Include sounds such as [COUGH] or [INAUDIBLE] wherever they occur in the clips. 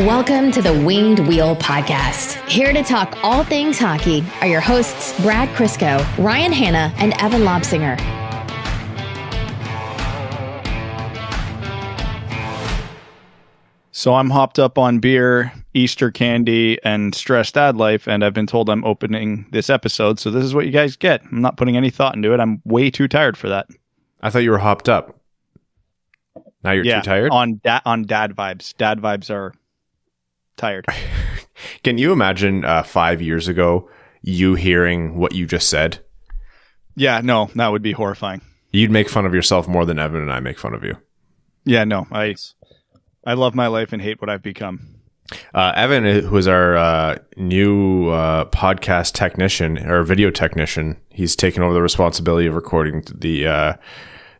Welcome to the Winged Wheel Podcast. Here to talk all things hockey are your hosts, Brad Crisco, Ryan Hanna, and Evan Lobsinger. So I'm hopped up on beer, Easter candy, and stressed dad life, and I've been told I'm opening this episode. So this is what you guys get. I'm not putting any thought into it. I'm way too tired for that. I thought you were hopped up. Now you're yeah, too tired. on da- on dad vibes. Dad vibes are tired. [LAUGHS] Can you imagine uh, five years ago you hearing what you just said? yeah, no, that would be horrifying. You'd make fun of yourself more than Evan and I make fun of you. Yeah, no, I I love my life and hate what I've become. Uh, Evan, who is our uh, new uh, podcast technician or video technician, he's taken over the responsibility of recording the uh,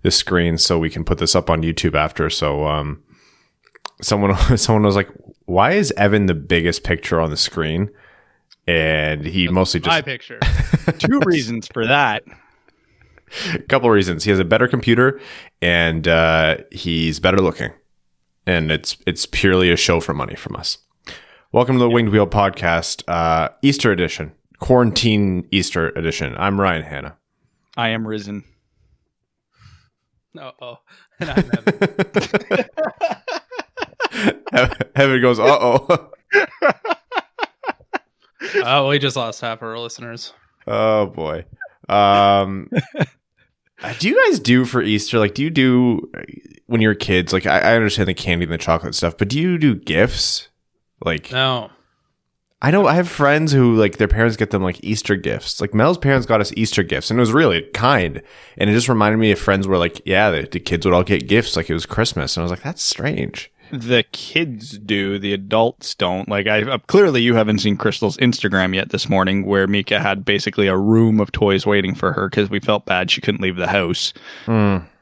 the screen so we can put this up on YouTube after. So, um, someone [LAUGHS] someone was like, "Why is Evan the biggest picture on the screen?" And he mostly my just picture. [LAUGHS] Two reasons for that. a couple of reasons. He has a better computer and uh, he's better looking, and it's it's purely a show for money from us. Welcome to the Winged Wheel Podcast, uh, Easter edition, quarantine Easter edition. I'm Ryan Hanna. I am risen. Oh, oh. [LAUGHS] And I'm Evan. Evan goes, "Uh oh, [LAUGHS] oh, we just lost half our listeners. oh boy." Um, do you guys do for Easter? Like, do you do when you're kids? Like, I, I understand the candy and the chocolate stuff, but do you do gifts? Like, No. I know I have friends who like their parents get them like Easter gifts. Like Mel's parents got us Easter gifts, and it was really kind. And it just reminded me of friends where like, yeah, the, the kids would all get gifts like it was Christmas, and I was like, that's strange. The kids do, the adults don't. Like I uh, clearly you haven't seen Crystal's Instagram yet this morning where Mika had basically a room of toys waiting for her cuz we felt bad she couldn't leave the house.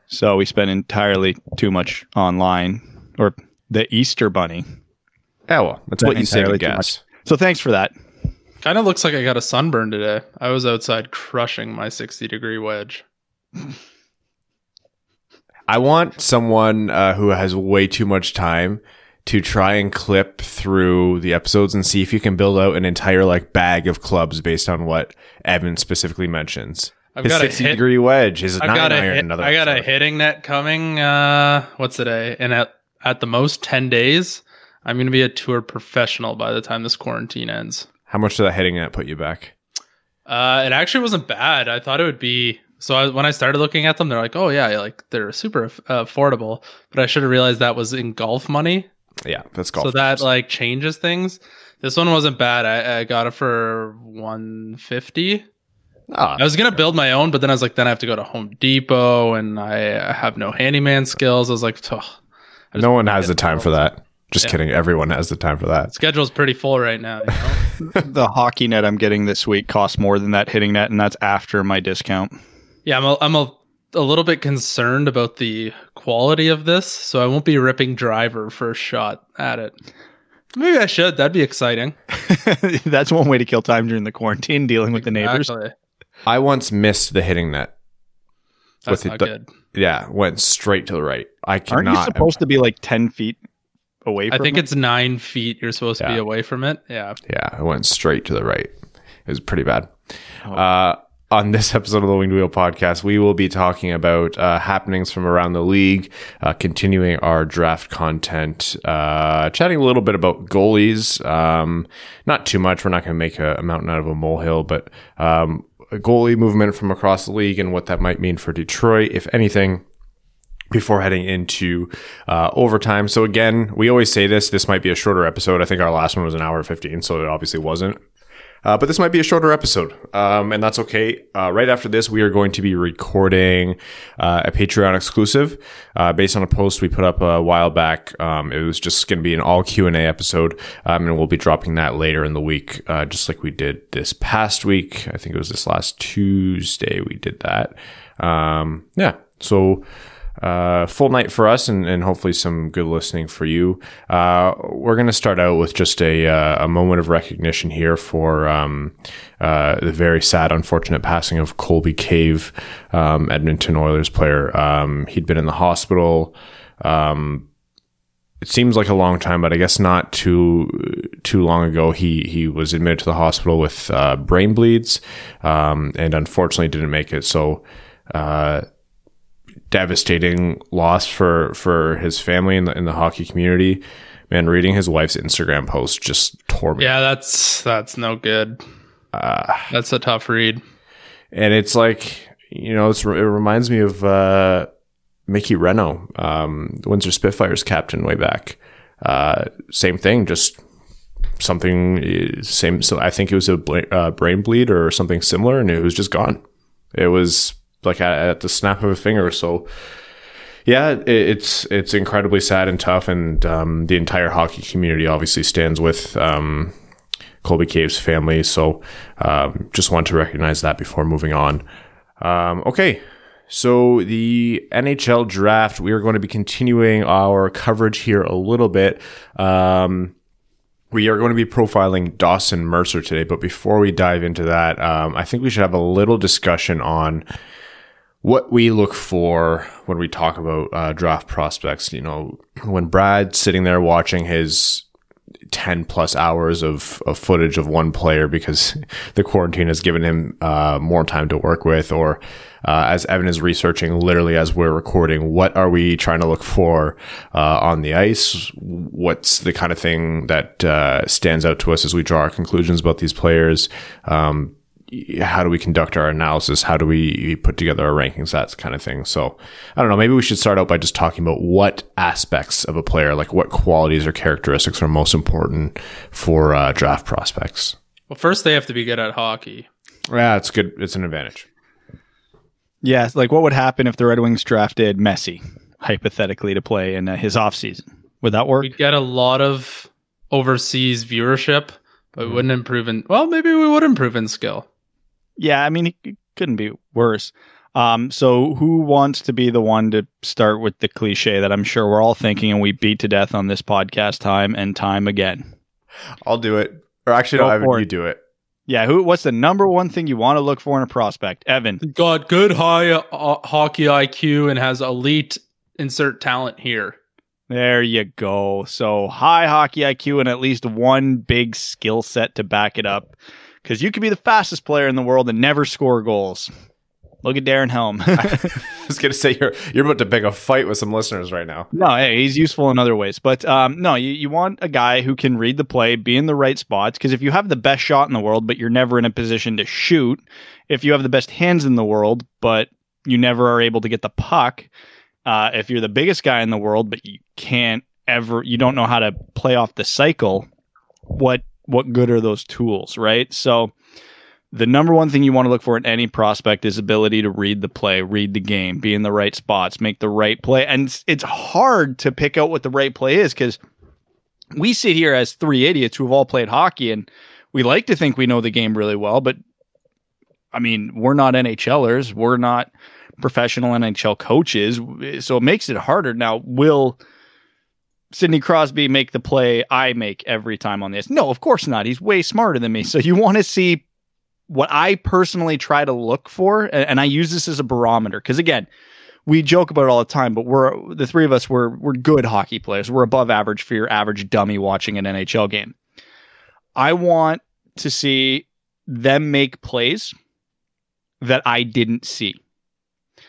So we spent entirely too much online or the Easter bunny. Yeah, well, that's what you say to entirely too guess. So thanks for that. Kind of looks like I got a sunburn today. I was outside crushing my 60 degree wedge. [LAUGHS] I want someone uh, who has way too much time to try and clip through the episodes and see if you can build out an entire like bag of clubs based on what Evan specifically mentions. I've his got a 60 hit- degree wedge, his I've nine got a iron, hit, another. I got a hitting net coming. Uh, what's today? And at at the most 10 days, I'm going to be a tour professional by the time this quarantine ends. How much did that hitting net put you back? Uh, it actually wasn't bad. I thought it would be. So I, when I started looking at them, they're like, "Oh yeah, like they're super uh, affordable." But I should have realized that was in golf money. Yeah, that's golf. so that clubs. like changes things. This one wasn't bad. I, I got it for 150. Ah, I was gonna build my own, but then I was like, then I have to go to Home Depot, and I have no handyman skills. I was like, "Ugh." I no one has the time for that. Just Yeah. kidding. Everyone has the time for that. Schedule's pretty full right now. You know? [LAUGHS] [LAUGHS] the hockey net I'm getting this week costs more than that hitting net and that's after my discount. Yeah, I'm a, I'm a, a little bit concerned about the quality of this, so I won't be ripping driver first shot at it. Maybe I should. That'd be exciting. [LAUGHS] that's one way to kill time during the quarantine dealing with the neighbors. I once missed the hitting net. that's With not the- good. Yeah, went straight to the right. I cannot. Aren't cannot. you supposed to be like 10 feet away I think it? it's nine feet. You're supposed to be away from it. Yeah. Yeah, I went straight to the right. It was pretty bad. Oh. Uh, on this episode of the Winged Wheel podcast, we will be talking about uh, happenings from around the league, uh, continuing our draft content, uh, chatting a little bit about goalies. Um, not too much. We're not going to make a, a mountain out of a molehill, but um, a goalie movement from across the league and what that might mean for Detroit, if anything before heading into uh, overtime. So again, we always say this. This might be a shorter episode. I think our last one was an hour fifteen, so it obviously wasn't. Uh, but this might be a shorter episode, um, and that's okay. Uh, right after this, we are going to be recording uh, a Patreon exclusive uh, based on a post we put up a while back. Um, it was just going to be an all Q and A episode, um, and we'll be dropping that later in the week, uh, just like we did this past week. I think it was this last Tuesday we did that. Um, yeah, so uh, full night for us and, and hopefully some good listening for you. Uh, we're going to start out with just a, uh, a moment of recognition here for um, uh, the very sad, unfortunate passing of Colby Cave, um, Edmonton Oilers player. Um, he'd been in the hospital. Um, it seems like a long time, but I guess not too too long ago. He he was admitted to the hospital with uh, brain bleeds, um, and unfortunately didn't make it. So, uh, devastating loss for for his family in the in the hockey community. Man, reading his wife's Instagram post just tore me. Yeah, that's that's no good. Uh, that's a tough read. And it's like you know, it reminds me of. Uh, Mickey Renaud, um, the Windsor Spitfires captain way back. Uh, same thing, just something same. So I think it was a uh, brain bleed or something similar, and it was just gone. It was like at, at the snap of a finger. So yeah, it, it's it's incredibly sad and tough, and um, the entire hockey community obviously stands with um, Colby Cave's family. So um, just want to recognize that before moving on. Um, okay, so, the NHL draft, we are going to be continuing our coverage here a little bit. Um, we are going to be profiling Dawson Mercer today, but before we dive into that, um, I think we should have a little discussion on what we look for when we talk about uh, draft prospects. You know, when Brad's sitting there watching his 10 plus hours of, of footage of one player because [LAUGHS] the quarantine has given him uh, more time to work with or uh, as evan is researching literally as we're recording what are we trying to look for uh, on the ice what's the kind of thing that uh, stands out to us as we draw our conclusions about these players um, how do we conduct our analysis? How do we put together our rankings? That kind of thing. So I don't know. Maybe we should start out by just talking about what aspects of a player, like what qualities or characteristics are most important for uh, draft prospects. Well, first they have to be good at hockey. Yeah, it's good. It's an advantage. Yeah, like what would happen if the Red Wings drafted Messi hypothetically to play in uh, his offseason? Would that work? We'd get a lot of overseas viewership, but mm-hmm. wouldn't improve in. Well, maybe we would improve in skill. Yeah, I mean, it couldn't be worse. Um, so who wants to be the one to start with the cliche that I'm sure we're all thinking and we beat to death on this podcast time and time again? I'll do it. Or actually, no, Evan, you do it. Yeah, who? What's the number one thing you want to look for in a prospect, Evan? Got good high uh, hockey IQ and has elite insert talent here. There you go. So high hockey IQ and at least one big skill set to back it up because you could be the fastest player in the world and never score goals. Look at Darren Helm. [LAUGHS] I was going to say you're you're about to pick a fight with some listeners right now. No, hey, he's useful in other ways, but um, no, you, you want a guy who can read the play, be in the right spots. Because if you have the best shot in the world, but you're never in a position to shoot, if you have the best hands in the world, but you never are able to get the puck, uh, if you're the biggest guy in the world, but you can't ever, you don't know how to play off the cycle. What what good are those tools, right? So the number one thing you want to look for in any prospect is ability to read the play, read the game, be in the right spots, make the right play. And it's hard to pick out what the right play is because we sit here as three idiots who have all played hockey and we like to think we know the game really well, but I mean, we're not NHLers, we're not professional NHL coaches, so it makes it harder. Now, will Sidney Crosby make the play I make every time on this? No, of course not. He's way smarter than me. So you want to see what I personally try to look for, and I use this as a barometer because again, we joke about it all the time, but we're the three of us we're we're good hockey players. We're above average for your average dummy watching an NHL game. I want to see them make plays that I didn't see.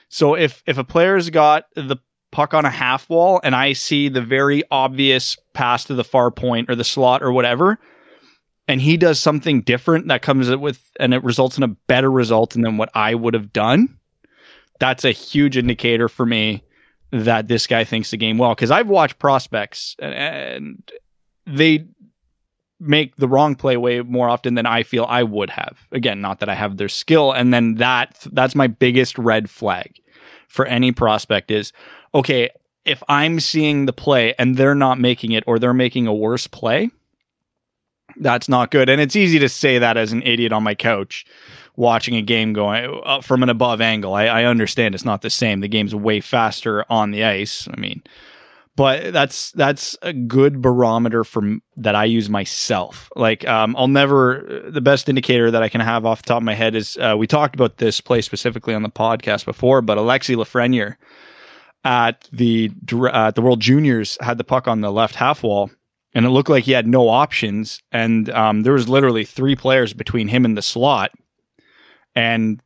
So if if a player's got the puck on a half wall and I see the very obvious pass to the far point or the slot or whatever, and he does something different that comes with and it results in a better result than what I would have done, that's a huge indicator for me that this guy thinks the game well. Because I've watched prospects and they make the wrong play way more often than I feel I would have. Again, not that I have their skill. And then that that's my biggest red flag for any prospect is okay, if I'm seeing the play and they're not making it or they're making a worse play, that's not good. And it's easy to say that as an idiot on my couch watching a game going uh, from an above angle. I, I understand it's not the same. The game's way faster on the ice. I mean, but that's that's a good barometer for that I use myself. Like um, I'll never the best indicator that I can have off the top of my head is uh, we talked about this play specifically on the podcast before, but Alexi Lafreniere at the uh, the World Juniors had the puck on the left half wall, and it looked like he had no options. And um, there was literally three players between him and the slot. And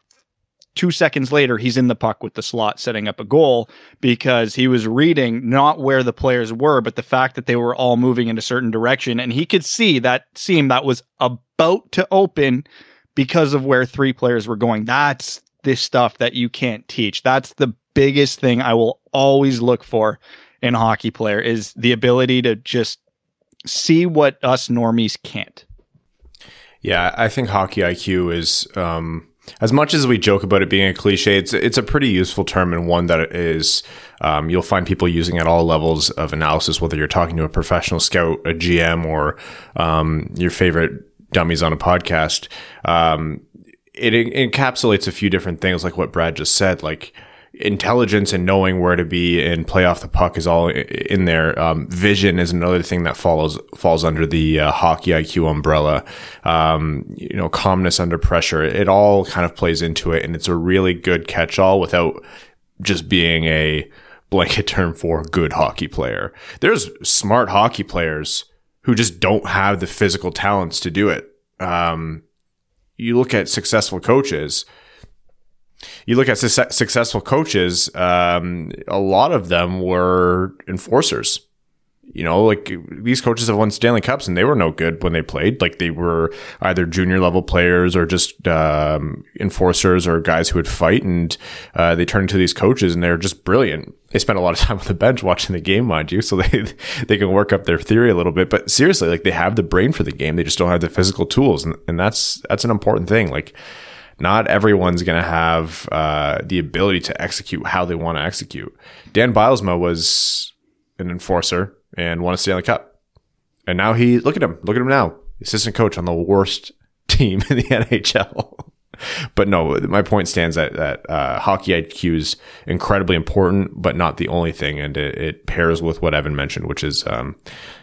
two seconds later, he's in the puck with the slot setting up a goal because he was reading not where the players were, but the fact that they were all moving in a certain direction. And he could see that seam that was about to open because of where three players were going. That's this stuff that you can't teach. That's the biggest thing I will always look for in a hockey player is the ability to just see what us normies can't. Yeah, I think hockey IQ is um, as much as we joke about it being a cliche, it's it's a pretty useful term and one that is um, you'll find people using at all levels of analysis, whether you're talking to a professional scout, a GM, or um, your favorite dummies on a podcast. Um, it, it encapsulates a few different things, like what Brad just said, like intelligence and knowing where to be and play off the puck is all in there. Um, vision is another thing that follows falls under the uh, hockey IQ umbrella. Um, you know, calmness under pressure. It all kind of plays into it, and it's a really good catch-all without just being a blanket [LAUGHS] term for good hockey player. There's smart hockey players who just don't have the physical talents to do it. Um, you look at successful coaches you look at su- successful coaches, um, a lot of them were enforcers. You know, like these coaches have won Stanley Cups and they were no good when they played. Like they were either junior level players or just um, enforcers or guys who would fight. And uh, they turn into these coaches and they're just brilliant. They spend a lot of time on the bench watching the game, mind you, so they [LAUGHS] they can work up their theory a little bit. But seriously, like they have the brain for the game, they just don't have the physical tools, and, and that's that's an important thing. Like not everyone's going to have uh, the ability to execute how they want to execute. Dan Bylsma was an enforcer and won a Stanley Cup. And now he, look at him, look at him now, assistant coach on the worst [LAUGHS] team in the NHL. [LAUGHS] but no, my point stands that, that uh, hockey IQ is incredibly important, but not the only thing. And it, it pairs with what Evan mentioned, which is um,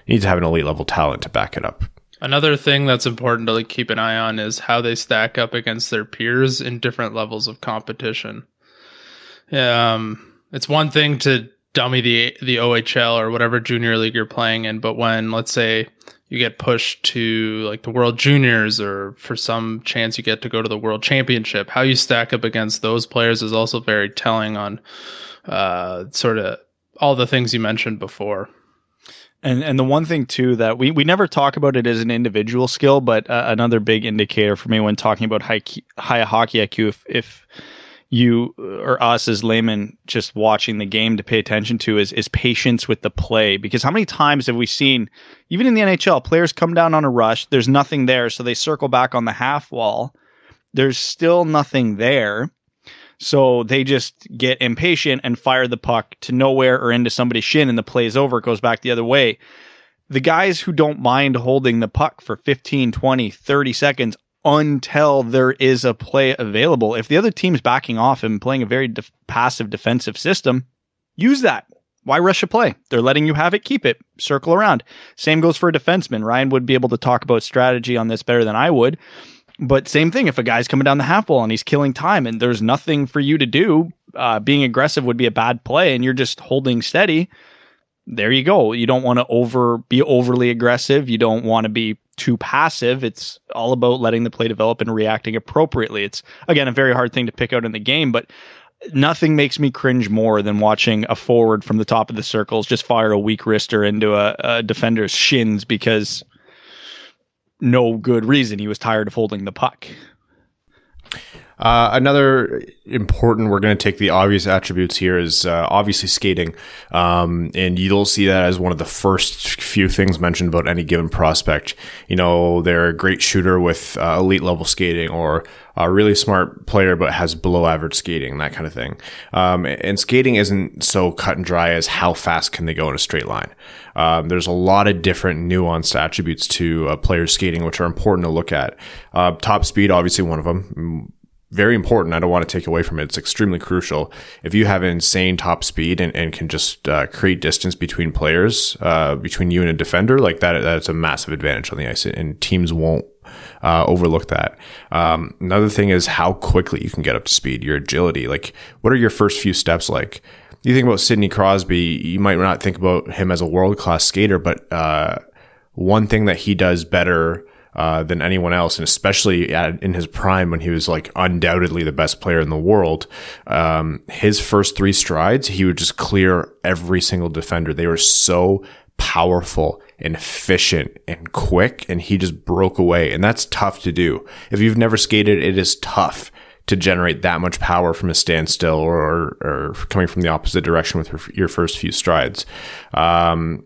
you need to have an elite level talent to back it up. Another thing that's important to like keep an eye on is how they stack up against their peers in different levels of competition. Um, it's one thing to dummy the the OHL or whatever junior league you're playing in, but when let's say you get pushed to like the World Juniors or for some chance you get to go to the World Championship, how you stack up against those players is also very telling on uh, sort of all the things you mentioned before. And and the one thing too that we, we never talk about it as an individual skill, but uh, another big indicator for me when talking about high high hockey IQ, if, if you or us as laymen just watching the game to pay attention to is is patience with the play. Because how many times have we seen, even in the NHL, players come down on a rush, there's nothing there, so they circle back on the half wall. There's still nothing there. So they just get impatient and fire the puck to nowhere or into somebody's shin, and the play is over. It goes back the other way. The guys who don't mind holding the puck for 15, 20, 30 seconds until there is a play available. If the other team's backing off and playing a very de- passive defensive system, use that. Why rush a play? They're letting you have it, keep it, circle around. Same goes for a defenseman. Ryan would be able to talk about strategy on this better than I would. But same thing, if a guy's coming down the half wall and he's killing time and there's nothing for you to do, uh, being aggressive would be a bad play and you're just holding steady. There you go. You don't want to over be overly aggressive. You don't want to be too passive. It's all about letting the play develop and reacting appropriately. It's again a very hard thing to pick out in the game, but nothing makes me cringe more than watching a forward from the top of the circles just fire a weak wrister into a, a defender's shins because no good reason. He was tired of holding the puck. Uh, another important, we're going to take the obvious attributes here is uh, obviously skating. Um, and you'll see that as one of the first few things mentioned about any given prospect. You know, they're a great shooter with uh, elite level skating or a really smart player but has below average skating, that kind of thing. Um, and skating isn't so cut and dry as how fast can they go in a straight line. Um, there's a lot of different nuanced attributes to a player's skating, which are important to look at. Uh, top speed, obviously, one of them very important. I don't want to take away from it. It's extremely crucial. If you have insane top speed and, and can just uh, create distance between players, uh, between you and a defender, like that, that's a massive advantage on the ice, and teams won't uh, overlook that. Um, another thing is how quickly you can get up to speed, your agility. Like, what are your first few steps like? you think about Sidney Crosby, you might not think about him as a world class skater, but uh, one thing that he does better uh, than anyone else, and especially at, in his prime when he was like undoubtedly the best player in the world. Um, his first three strides, he would just clear every single defender. They were so powerful and efficient and quick, and he just broke away. And that's tough to do. If you've never skated, it is tough to generate that much power from a standstill or, or, coming from the opposite direction with your first few strides. Um,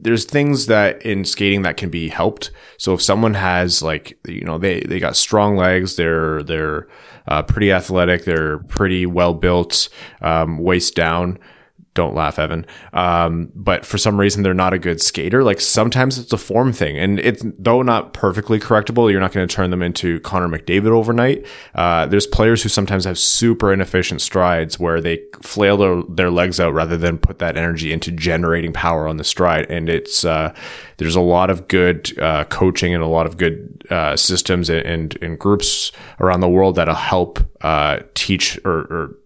there's things that in skating that can be helped. So if someone has like you know they they got strong legs, they're they're uh, pretty athletic, they're pretty well built, um, waist down don't laugh, Evan. Um, but for some reason, they're not a good skater. Like sometimes it's a form thing, and it's though not perfectly correctable. You're not going to turn them into Connor McDavid overnight. Uh, there's players who sometimes have super inefficient strides where they flail their, their, legs out rather than put that energy into generating power on the stride. And it's uh, there's a lot of good uh, coaching and a lot of good uh, systems and, and, and, groups around the world that'll help uh, teach or, or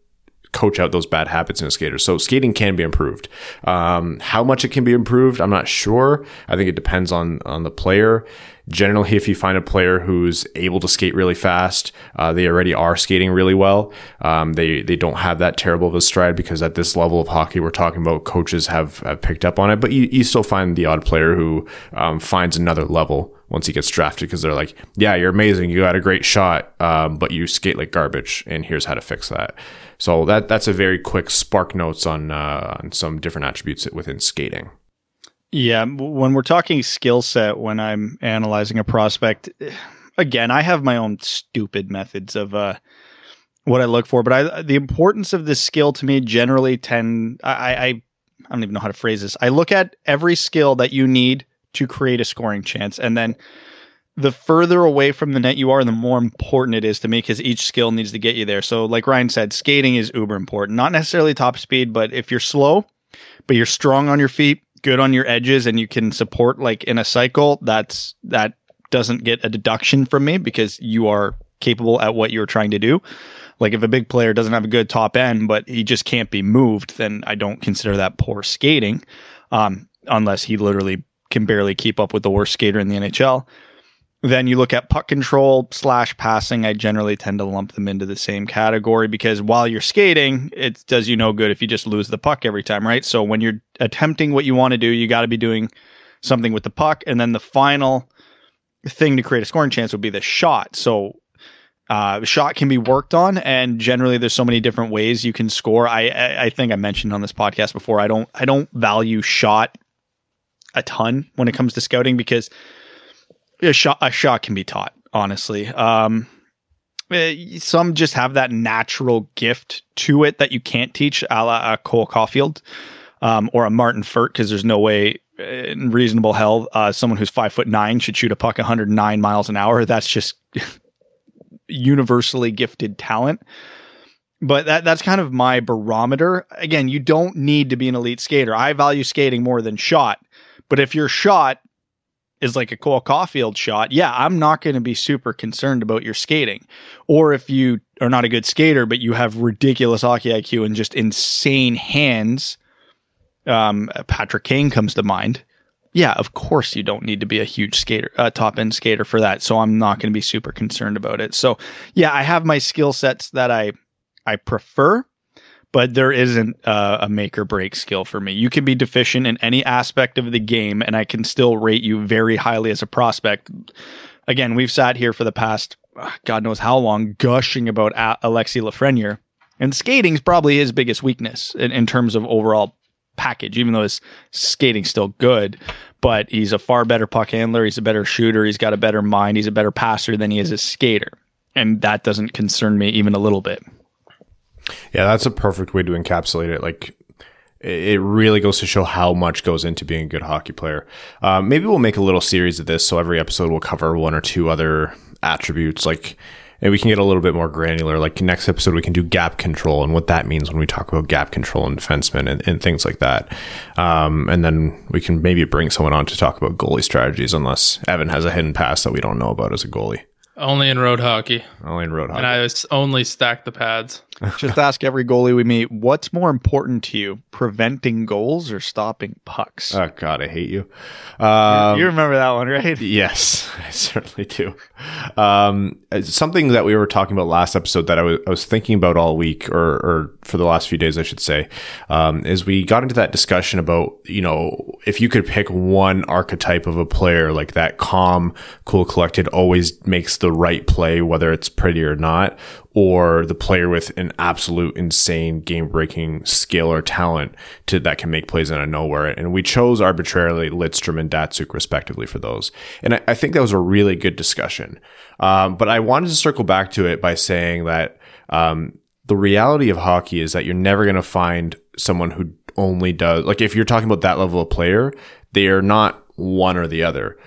coach out those bad habits in a skater. So skating can be improved. Um, how much it can be improved, I'm not sure. I think it depends on on the player. Generally, if you find a player who's able to skate really fast, uh, they already are skating really well. Um, they they don't have that terrible of a stride because at this level of hockey we're talking about, coaches have, have picked up on it. But you, you still find the odd player who um, finds another level once he gets drafted because they're like, yeah, you're amazing, you got a great shot, um, but you skate like garbage, and here's how to fix that. So that that's a very quick spark notes on uh, on some different attributes within skating. Yeah, when we're talking skill set, when I'm analyzing a prospect, again, I have my own stupid methods of uh, what I look for, but I the importance of this skill to me generally tend I, I I don't even know how to phrase this. I look at every skill that you need to create a scoring chance, and then the further away from the net you are, the more important it is to me because each skill needs to get you there. So, like Ryan said, skating is uber important. Not necessarily top speed, but if you're slow, but you're strong on your feet, good on your edges, and you can support like in a cycle, that's that doesn't get a deduction from me because you are capable at what you're trying to do. Like if a big player doesn't have a good top end, but he just can't be moved, then I don't consider that poor skating, um, unless he literally can barely keep up with the worst skater in the NHL. Then you look at puck control slash passing. I generally tend to lump them into the same category because while you're skating, it does you no good if you just lose the puck every time, right? So when you're attempting what you want to do, you got to be doing something with the puck. And then the final thing to create a scoring chance would be the shot. So uh, shot can be worked on, and generally there's so many different ways you can score. I, I I think I mentioned on this podcast before. I don't I don't value shot a ton when it comes to scouting because a shot a shot can be taught honestly. Um, eh, some just have that natural gift to it that you can't teach a la a cole caufield um, or a Martin Frk because there's no way in reasonable hell uh, someone who's five foot nine should shoot a puck 109 miles an hour. That's just [LAUGHS] universally gifted talent. But that that's kind of my barometer. Again you don't need to be an elite skater. I value skating more than shot but if your shot is like a Cole Caufield shot, yeah, I'm not going to be super concerned about your skating. Or if you are not a good skater, but you have ridiculous hockey IQ and just insane hands, um, Patrick Kane comes to mind. Yeah, of course you don't need to be a huge skater, uh, top end skater for that. So I'm not going to be super concerned about it. So yeah, I have my skill sets that I I prefer but there isn't uh, a make or break skill for me. You can be deficient in any aspect of the game, and I can still rate you very highly as a prospect. Again, we've sat here for the past uh, God knows how long gushing about Alexi Lafreniere, and skating is probably his biggest weakness in, in terms of overall package, even though his skating's still good. But he's a far better puck handler. He's a better shooter. He's got a better mind. He's a better passer than he is a skater. And that doesn't concern me even a little bit. Yeah, that's a perfect way to encapsulate it. Like, it really goes to show how much goes into being a good hockey player. Um, maybe we'll make a little series of this, so every episode will cover one or two other attributes, like, and we can get a little bit more granular. Like next episode, we can do gap control and what that means when we talk about gap control and defensemen and, and things like that. Um, and then we can maybe bring someone on to talk about goalie strategies, unless Evan has a hidden pass that we don't know about as a goalie. Only in road hockey. Only in road hockey. And I only stack the pads. [LAUGHS] Just ask every goalie we meet, what's more important to you, preventing goals or stopping pucks? Oh God, I hate you. Um, you remember that one, right? [LAUGHS] Yes, [LAUGHS] I certainly do. Um, something that we were talking about last episode that I was, I was thinking about all week, or, or for the last few days, I should say, um, is we got into that discussion about you know if you could pick one archetype of a player like that calm, cool, collected, always makes the right play, whether it's pretty or not, or the player with an absolute insane game breaking skill or talent to that can make plays out of nowhere. And we chose arbitrarily Lidstrom and Datsyuk respectively for those. And I, I think that was a really good discussion. Um, but I wanted to circle back to it by saying that um, the reality of hockey is that you're never going to find someone who only does like if you're talking about that level of player, they are not one or the other.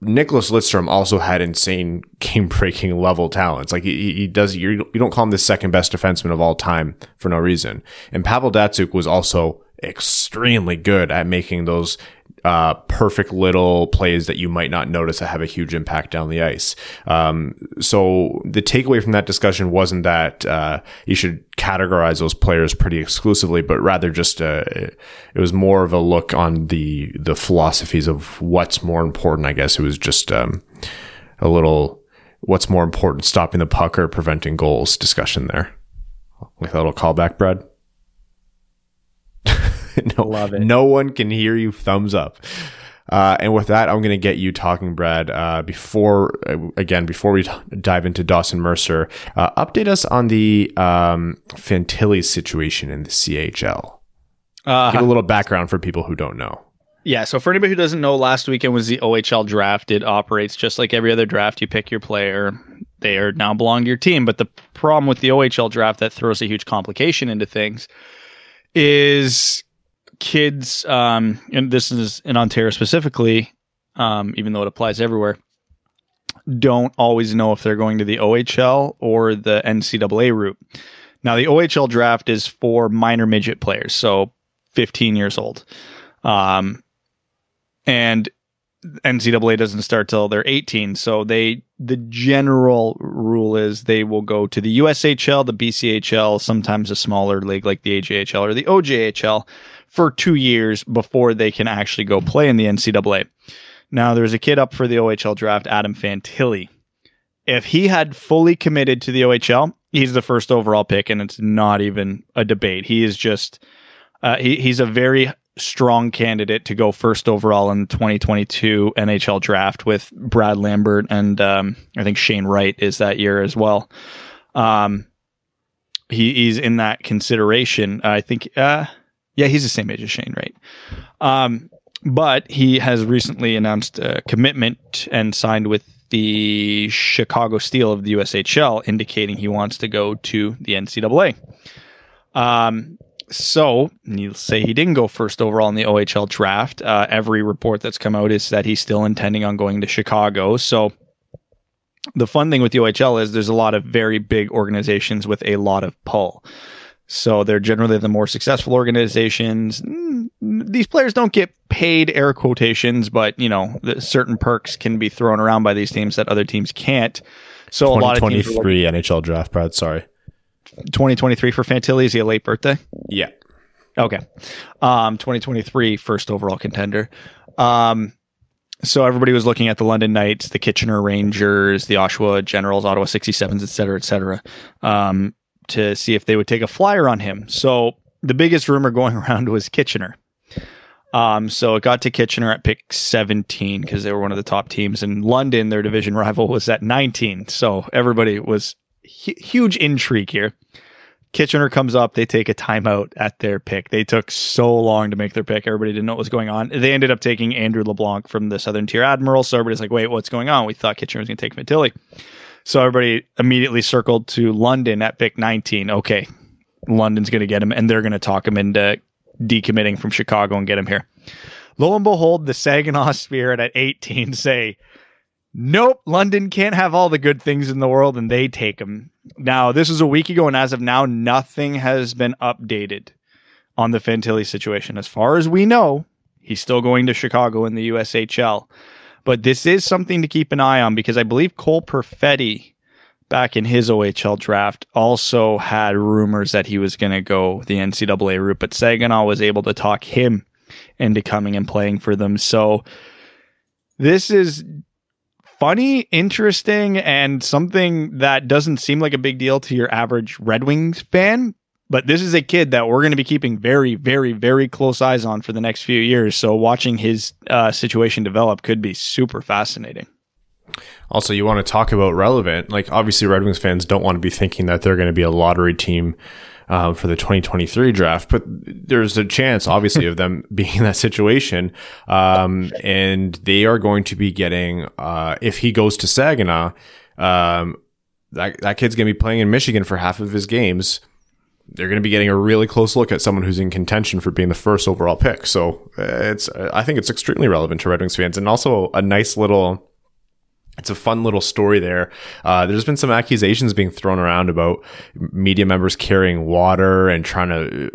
Nicholas Lidstrom also had insane [LAUGHS] game breaking level talents. Like he, he does, you don't call him the second best defenseman of all time for no reason. And Pavel Datsyuk was also extremely good at making those uh, perfect little plays that you might not notice that have a huge impact down the ice. Um, so the takeaway from that discussion wasn't that uh, you should categorize those players pretty exclusively, but rather just uh, it was more of a look on the the philosophies of what's more important. I guess it was just um, a little what's more important, stopping the puck or preventing goals discussion there. With a little callback, Brad. [LAUGHS] no, Love it. No one can hear you. Thumbs up. Uh, and with that, I'm going to get you talking, Brad. Uh, before uh, again, before we dive into Dawson Mercer, uh, update us on the um, Fantilli situation in the CHL. Uh, Give a little background for people who don't know. Yeah, so for anybody who doesn't know, last weekend was the OHL draft. It operates just like every other draft. You pick your player, they are now belong to your team. But the problem with the OHL draft that throws a huge complication into things is kids, um, and this is in Ontario specifically, um, even though it applies everywhere, don't always know if they're going to the OHL or the NCAA route. Now, the OHL draft is for minor midget players, so 15 years old. Um, and NCAA doesn't start till they're 18. So they the general rule is they will go to the USHL, the BCHL, sometimes a smaller league like the AJHL or the OJHL for two years before they can actually go play in the NCAA. Now there's a kid up for the OHL draft, Adam Fantilli. If he had fully committed to the OHL, he's the first overall pick, and it's not even a debate. He is just uh, he, he's a very strong candidate to go first overall in the 2022 NHL draft with Brad Lambert and um, I think Shane Wright is that year as well. Um, he, he's in that consideration. I think, uh, yeah, he's the same age as Shane Wright? Um, but he has recently announced a commitment and signed with the Chicago Steel of the USHL, indicating he wants to go to the NCAA. Um, so, to say, he didn't go first overall in the OHL draft. Uh, every report that's come out is that he's still intending on going to Chicago. So, the fun thing with the OHL is there's a lot of very big organizations with a lot of pull. So, they're generally the more successful organizations. Mm, These players don't get paid air quotations, but you know, the certain perks can be thrown around by these teams that other teams can't. So, a lot of teams are 2023 NHL draft, Brad. Sorry. 2023 for Fantilli. Is he a late birthday? Yeah. Okay. Um, 2023 first overall contender. Um, so everybody was looking at the London Knights, the Kitchener Rangers, the Oshawa Generals, Ottawa 67s, et cetera, et cetera, um, to see if they would take a flyer on him. So the biggest rumor going [LAUGHS] around was Kitchener. Um, so it got to Kitchener at pick 17 because they were one of the top teams. And London, their division rival, was at 19. So everybody was hu- huge intrigue here. Kitchener comes up. They take a timeout at their pick. They took so long to make their pick. Everybody didn't know what was going on. They ended up taking Andrew LeBlanc from the Southern Tier Admiral. So everybody's like, wait, what's going on? We thought Kitchener was going to take Fantilli. So everybody immediately circled to London at pick 19. Okay, London's going to get him, and they're going to talk him into decommitting from Chicago and get him here. Lo and behold, the Saginaw Spirit at 18 say, Nope, London can't have all the good things in the world, and they take him. Now, this was a week ago, and as of now, nothing has been updated on the Fantilli situation. As far as we know, he's still going to Chicago in the USHL. But this is something to keep an eye on because I believe Cole Perfetti back in his OHL draft also had rumors that he was going to go the NCAA route, but Saginaw was able to talk him into coming and playing for them. So this is funny, interesting, and something that doesn't seem like a big deal to your average Red Wings fan. But this is a kid that we're going to be keeping very, very, very close eyes on for the next few years. So watching his uh, situation develop could be super fascinating. Also, you want to talk about relevant. Like, obviously, Red Wings fans don't want to be thinking that they're going to be a lottery team um, for the 2023 draft, but there's a chance, obviously, of them [LAUGHS] being in that situation. Um, and they are going to be getting, uh, if he goes to Saginaw, um, that, that kid's going to be playing in Michigan for half of his games. They're going to be getting a really close look at someone who's in contention for being the first overall pick. So uh, it's, I think it's extremely relevant to Red Wings fans and also a nice little it's a fun little story there. Uh, there's been some accusations being thrown around about media members carrying water and trying to,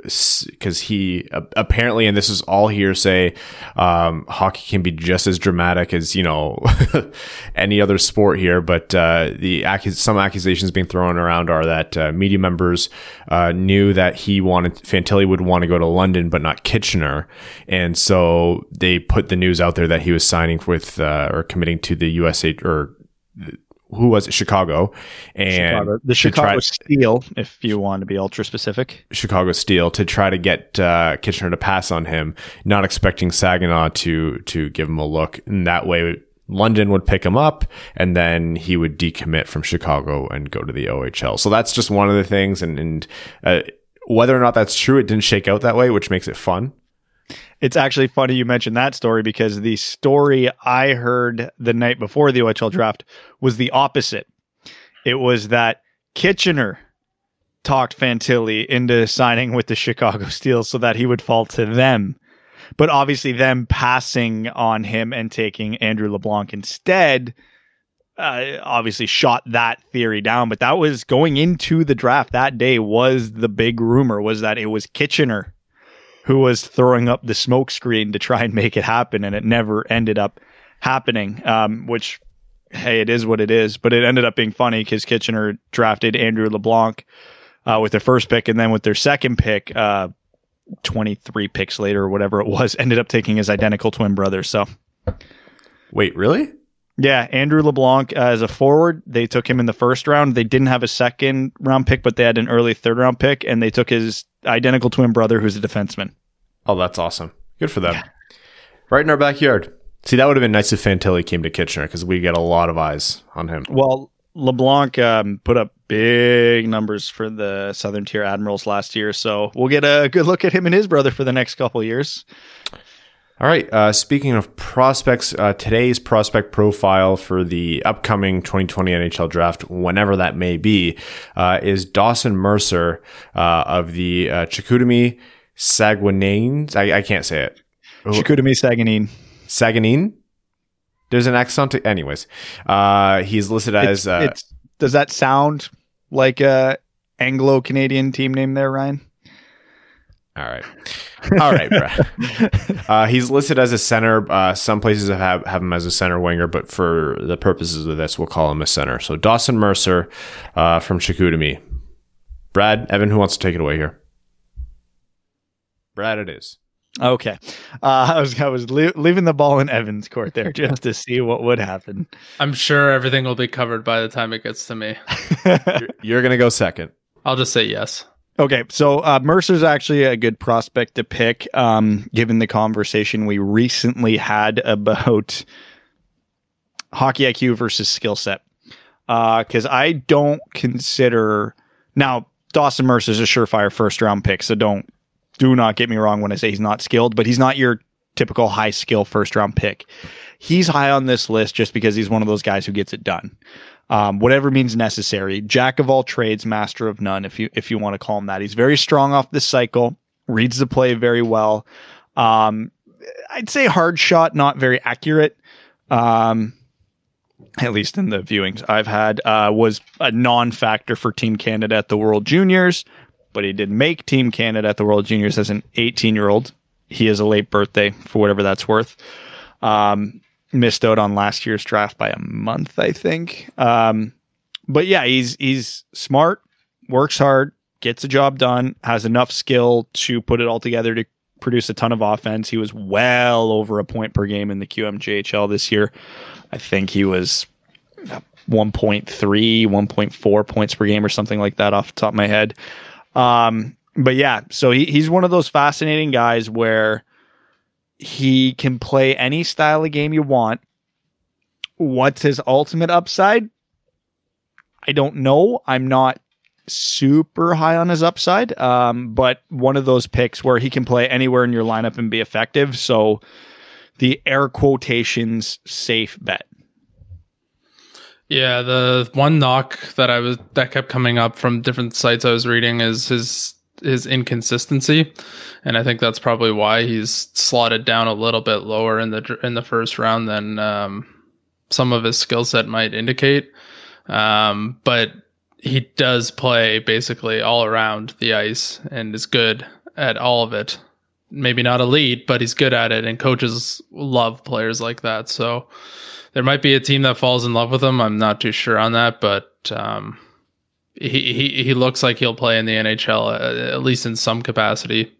because he apparently, and this is all hearsay, um, hockey can be just as dramatic as you know [LAUGHS] any other sport here. But uh, the some accusations being thrown around are that uh, media members uh, knew that he wanted Fantilli would want to go to London, but not Kitchener, and so they put the news out there that he was signing with uh, or committing to the USA or who was it? Chicago, and Chicago. the Chicago Steel, if you want to be ultra specific. Chicago Steel to try to get uh, Kitchener to pass on him, not expecting Saginaw to to give him a look, and that way London would pick him up, and then he would decommit from Chicago and go to the OHL. So that's just one of the things, and and uh, whether or not that's true, it didn't shake out that way, which makes it fun. It's actually funny you mentioned that story because the story I heard the night before the OHL draft was the opposite. It was that Kitchener talked Fantilli into signing with the Chicago Steel so that he would fall to them. But obviously, them passing on him and taking Andrew LeBlanc instead uh, obviously shot that theory down. But that was going into the draft that day was the big rumor was that it was Kitchener who was throwing up the smoke screen to try and make it happen, and it never ended up happening. Um, which, hey, it is what it is. But it ended up being funny because Kitchener drafted Andrew LeBlanc uh, with their first pick, and then with their second pick, uh, 23 picks later or whatever it was, [LAUGHS] ended up taking his identical twin brother. So, wait, really? Yeah, Andrew LeBlanc uh, as a forward, they took him in the first round. They didn't have a second round pick, but they had an early third round pick, and they took his identical twin brother, who's a defenseman. Oh, that's awesome. Good for them. Yeah. Right in our backyard. See, that would have been nice if Fantilli came to Kitchener because we get a lot of eyes on him. Well, LeBlanc um, put up big numbers for the Southern Tier Admirals last year, so we'll get a good look at him and his brother for the next couple years. All right. Uh, speaking of prospects, uh, today's prospect profile for the upcoming 2020 NHL draft, whenever that may be, uh, is Dawson Mercer uh, of the uh, Chicoutimi Saguenaynes. I, I, can't say it. Chicoutimi Saguenayne. Saguenayne? There's an accent. To, anyways, uh, he's listed as. It's, it's, does that sound like a Anglo Canadian team name there, Ryan? All right. All right, Brad. [LAUGHS] uh, he's listed as a center. Uh, some places have, have him as a center winger, but for the purposes of this, we'll call him a center. So Dawson Mercer uh, from Chicoutimi. Brad, Evan, who wants to take it away here? Brad, it is. Okay. Uh, I was I was li- leaving the ball in Evan's court there just to see what would happen. I'm sure everything will be covered by the time it gets to me. [LAUGHS] you're, you're going to go second. I'll just say yes. Okay, so uh, Mercer's actually a good prospect to pick, um, given the conversation we recently had about hockey IQ versus skill set. Because uh, I don't consider now Dawson Mercer's a surefire first round pick, so don't do not get me wrong when I say he's not skilled, but he's not your typical high skill first round pick. He's high on this list just because he's one of those guys who gets it done um, whatever means necessary. Jack of all trades, master of none, if you if you want to call him that. He's very strong off the cycle, reads the play very well. Um, I'd say hard shot, not very accurate. Um, at least in the viewings I've had, uh, was a non-factor for Team Canada at the World Juniors, but he did make Team Canada at the World Juniors as an 18-year-old. He has a late birthday for whatever that's worth. Um, missed out on last year's draft by a month, I think. Um, but yeah, he's he's smart, works hard, gets the job done, has enough skill to put it all together to produce a ton of offense. He was well over a point per game in the QMJHL this year. I think he was 1.3, 1.4 points per game or something like that off the top of my head. Um, but yeah, so he, he's one of those fascinating guys where he can play any style of game you want. What's his ultimate upside? I don't know. I'm not super high on his upside, um, but one of those picks where he can play anywhere in your lineup and be effective. So the air quotations safe bet. Yeah, the one knock that I was that kept coming up from different sites I was reading is his his inconsistency, and I think that's probably why he's slotted down a little bit lower in the in the first round than um, some of his skill set might indicate. Um, but he does play basically all around the ice and is good at all of it. Maybe not elite, but he's good at it, and coaches love players like that. So there might be a team that falls in love with him. I'm not too sure on that, but um, he, he he looks like he'll play in the NHL uh, at least in some capacity.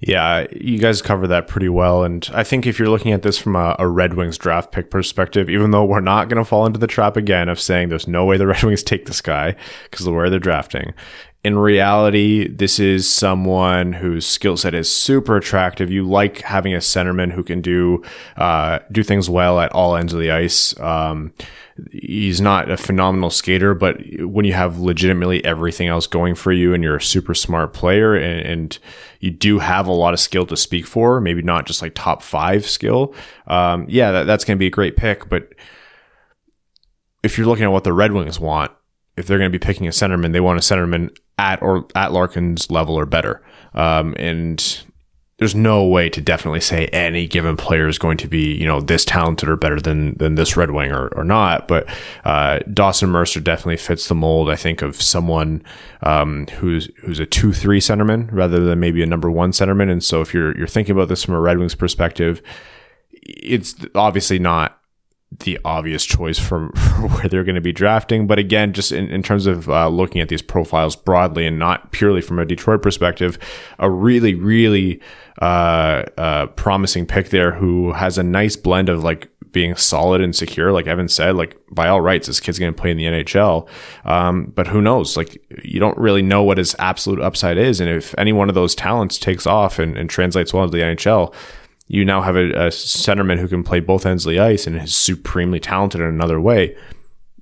Yeah, you guys cover that pretty well. And I think if you're looking at this from a, a Red Wings draft pick perspective, even though we're not going to fall into the trap again of saying there's no way the [LAUGHS] Red Wings take this guy because of where they're drafting, in reality, this is someone whose skill set is super attractive. You like having a centerman who can do uh, do things well at all ends of the ice. Um, he's not a phenomenal skater, but when you have legitimately everything else going for you and you're a super smart player and, and you do have a lot of skill to speak for, maybe not just like top five skill, um, yeah, that, that's going to be a great pick. But if you're looking at what the Red Wings want, if they're going to be picking a centerman, they want a centerman at or at Larkin's level or better. Um, and there's no way to definitely say any given player is going to be, you know, this talented or better than than this Red Wing or, or not. But uh, Dawson Mercer definitely fits the mold, I think, of someone um, who's who's a two three centerman rather than maybe a number one centerman. And so if you're you're thinking about this from a Red Wings perspective, it's obviously not the obvious choice for, [LAUGHS] for where they're going to be drafting. But again, just in, in terms of uh, looking at these profiles broadly and not purely from a Detroit perspective, a really, really uh, uh, promising pick there who has a nice blend of like being solid and secure. Like Evan said, like by all rights, this kid's going to play in the NHL. Um, but who knows? Like you don't really know what his absolute upside is. And if any one of those talents takes off and, and translates well into the NHL, you now have a, a centerman who can play both ends of the ice and is supremely talented in another way.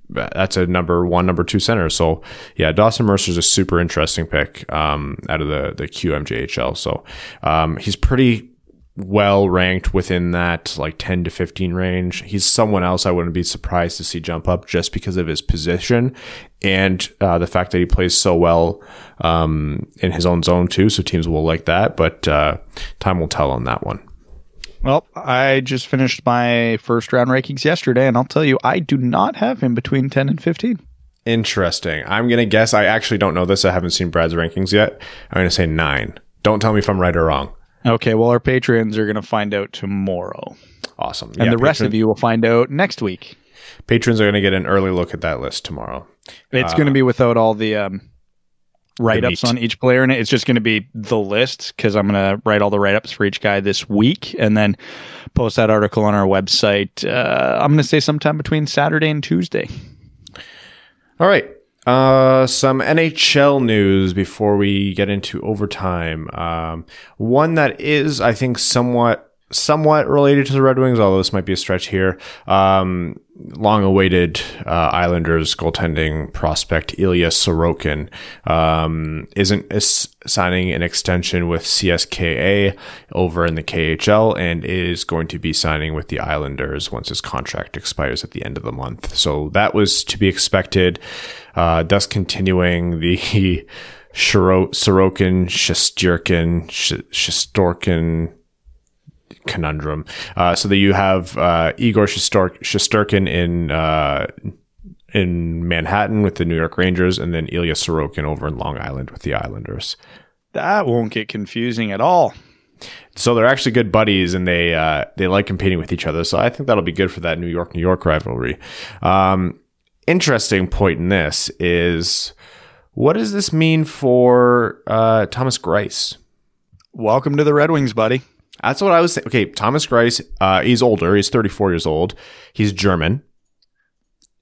That's a number one, number two center. So yeah, Dawson Mercer is a super interesting pick um, out of the the QMJHL. So um, he's pretty well ranked within that like 10 to 15 range. He's someone else I wouldn't be surprised to see jump up just because of his position and uh, the fact that he plays so well um, in his own zone too. So teams will like that, but uh, time will tell on that one. Well, I just finished my first round rankings yesterday, and I'll tell you, I do not have him between 10 and 15. Interesting. I'm going to guess, I actually don't know this. I haven't seen Brad's rankings yet. I'm going to say nine. Don't tell me if I'm right or wrong. Okay, well, our patrons are going to find out tomorrow. Awesome. And yeah, the patron- rest of you will find out next week. Patrons are going to get an early look at that list tomorrow. It's uh, going to be without all the um, write ups on each player in it. It's just going to be the list because I'm going to write all the write ups for each guy this week and then post that article on our website. Uh, I'm going to say sometime between Saturday and Tuesday. All right. Uh, some NHL news before we get into overtime. Um, one that is, I think, somewhat somewhat related to the Red Wings, although this might be a stretch here. Um, long awaited uh, Islanders goaltending prospect Ilya Sorokin um, isn't is signing an extension with CSKA over in the KHL and is going to be signing with the Islanders once his contract expires at the end of the month. So that was to be expected. Uh, thus continuing the [LAUGHS] Sorokin, Shesterkin, Shestorkin conundrum. Uh, so that you have uh, Igor Shesterkin in uh, in Manhattan with the New York Rangers, and then Ilya Sorokin over in Long Island with the Islanders. That won't get confusing at all. So they're actually good buddies, and they uh, they like competing with each other. So I think that'll be good for that New York New York rivalry. Um, interesting point in this is what does this mean for uh, Thomas Greiss? Welcome to the Red Wings, buddy. That's what I was saying. Okay, Thomas Greiss, uh, he's older. He's 34 years old. He's German.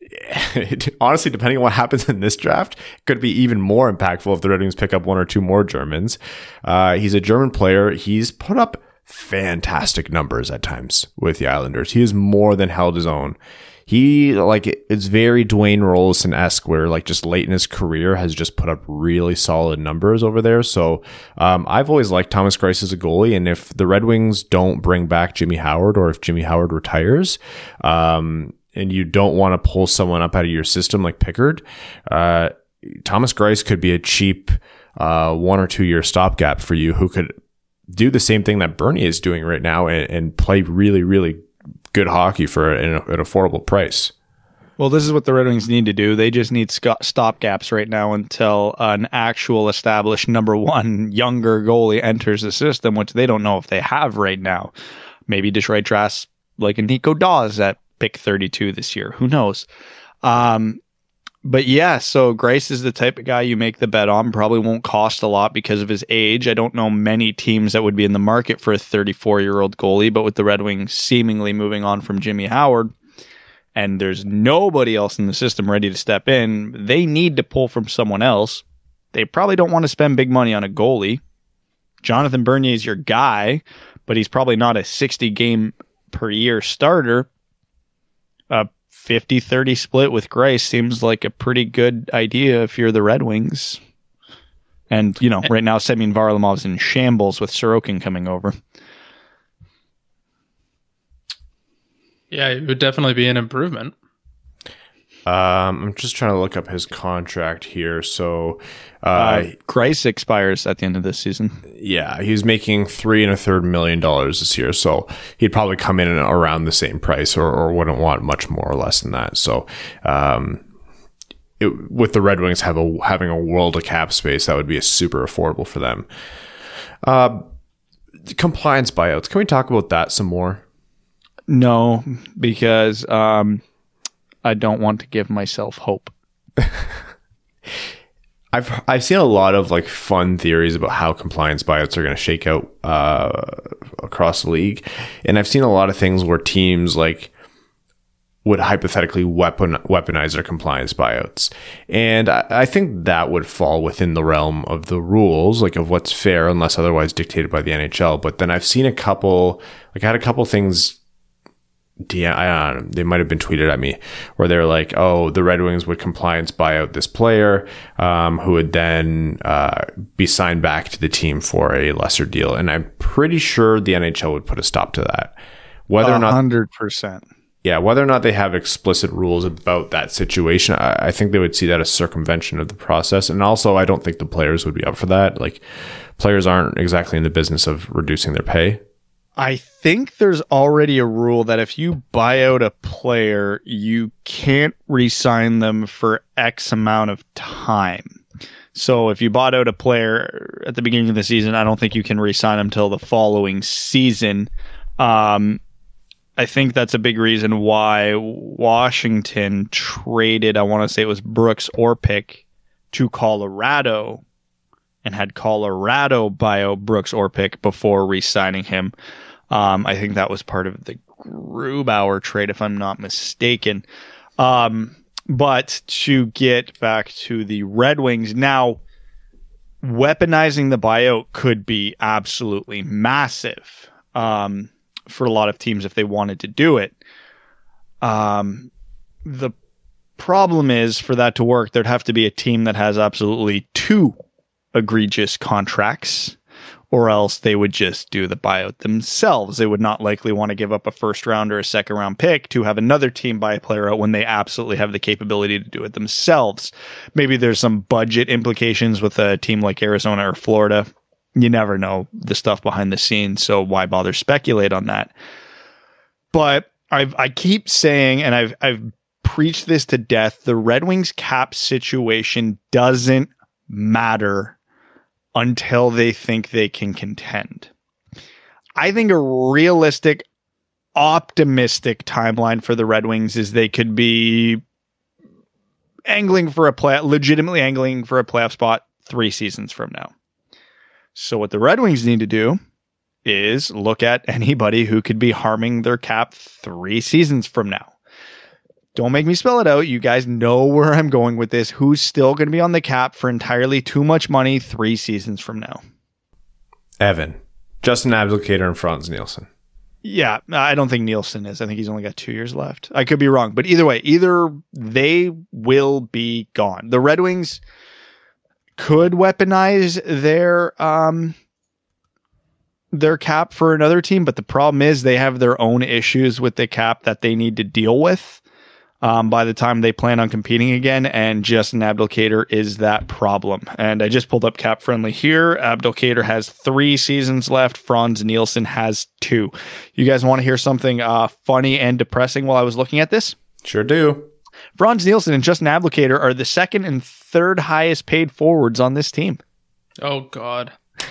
[LAUGHS] Honestly, depending on what happens in this draft, it could be even more impactful if the Red Wings pick up one or two more Germans. Uh, he's a German player. He's put up fantastic numbers at times with the Islanders. He has more than held his own he like it's very Dwayne Roloson esque, where like just late in his career has just put up really solid numbers over there. So um, I've always liked Thomas Greiss as a goalie, and if the Red Wings don't bring back Jimmy Howard, or if Jimmy Howard retires, um, and you don't want to pull someone up out of your system like Pickard, uh, Thomas Greiss could be a cheap uh, one or two year stopgap for you, who could do the same thing that Bernie is doing right now and, and play really, really good hockey for an, an affordable price. Well, this is what the Red Wings need to do. They just need stop gaps right now until an actual established number one younger goalie enters the system, which they don't know if they have right now. Maybe Detroit drafts like a Nico Daws at pick 32 this year. Who knows? Um, but yeah, so Greiss is the type of guy you make the bet on. Probably won't cost a lot because of his age. I don't know many teams that would be in the market for a 34 year old goalie, but with the Red Wings seemingly moving on from Jimmy Howard, and there's nobody else in the system ready to step in, they need to pull from someone else. They probably don't want to spend big money on a goalie. Jonathan Bernier is your guy, but he's probably not a 60 game per year starter. Uh, 50 30 split with Greiss seems like a pretty good idea if you're the Red Wings. And, you know, right now Semyon Varlamov's in shambles with Sorokin coming over. Yeah, it would definitely be an improvement. Um, I'm just trying to look up his contract here. So, uh, uh, expires at the end of this season. Yeah, he's making three and a third million dollars this year. So he'd probably come in around the same price, or, or wouldn't want much more or less than that. So, um, it, with the Red Wings have a having a world of cap space, that would be a super affordable for them. Uh, compliance buyouts. Can we talk about that some more? No, because um, I don't want to give myself hope. [LAUGHS] I've I've seen a lot of like fun theories about how compliance buyouts are going to shake out uh, across the league, and I've seen a lot of things where teams like would hypothetically weapon weaponize their compliance buyouts, and I, I think that would fall within the realm of the rules, like of what's fair, unless otherwise dictated by the NHL. But then I've seen a couple, like I had a couple things DM, I don't know, they might have been tweeted at me where they're like, oh, the Red Wings would compliance buy out this player um, who would then uh, be signed back to the team for a lesser deal. And I'm pretty sure the NHL would put a stop to that. Whether or not 100%. Yeah, whether or not they have explicit rules about that situation, I, I think they would see that as circumvention of the process. And also, I don't think the players would be up for that. Like, players aren't exactly in the business of reducing their pay. I think there's already a rule that if you buy out a player, you can't re-sign them for X amount of time. So if you bought out a player at the beginning of the season, I don't think you can re-sign them until the following season. Um, I think that's a big reason why Washington traded. I want to say it was Brooks Orpik to Colorado and had Colorado bio Brooks Orpik before re-signing him. Um, I think that was part of the Grubauer trade, if I'm not mistaken. Um, but to get back to the Red Wings now, weaponizing the buyout could be absolutely massive um, for a lot of teams if they wanted to do it. Um, the problem is for that to work, there'd have to be a team that has absolutely two egregious contracts or else they would just do the buyout themselves. They would not likely want to give up a first round or a second round pick to have another team buy a player out when they absolutely have the capability to do it themselves. Maybe there's some budget implications with a team like Arizona or Florida. You never know the stuff behind the scenes, so why bother speculate on that? But I've I keep saying, and I've I've preached this to death. The Red Wings cap situation doesn't matter until they think they can contend. I think a realistic, optimistic timeline for the Red Wings is they could be angling for a play, legitimately angling for a playoff spot three seasons from now. So what the Red Wings need to do is look at anybody who could be harming their cap three seasons from now. Don't make me spell it out. You guys know where I'm going with this. Who's still going to be on the cap for entirely too much money three seasons from now? Evan, Justin Abdelkader, and Frans Nielsen. Yeah, I don't think Nielsen is. I think he's only got two years left. I could be wrong, but either way, either they will be gone. The Red Wings could weaponize their um their cap for another team, but the problem is they have their own issues with the cap that they need to deal with um, by the time they plan on competing again. And Justin Abdelkader is that problem. And I just pulled up cap friendly here. Abdelkader has three seasons left. Frans Nielsen has two. You guys want to hear something uh, funny and depressing while I was looking at this? Sure do. Frans Nielsen and Justin Abdelkader are the second and third highest paid forwards on this team. Oh God. [LAUGHS]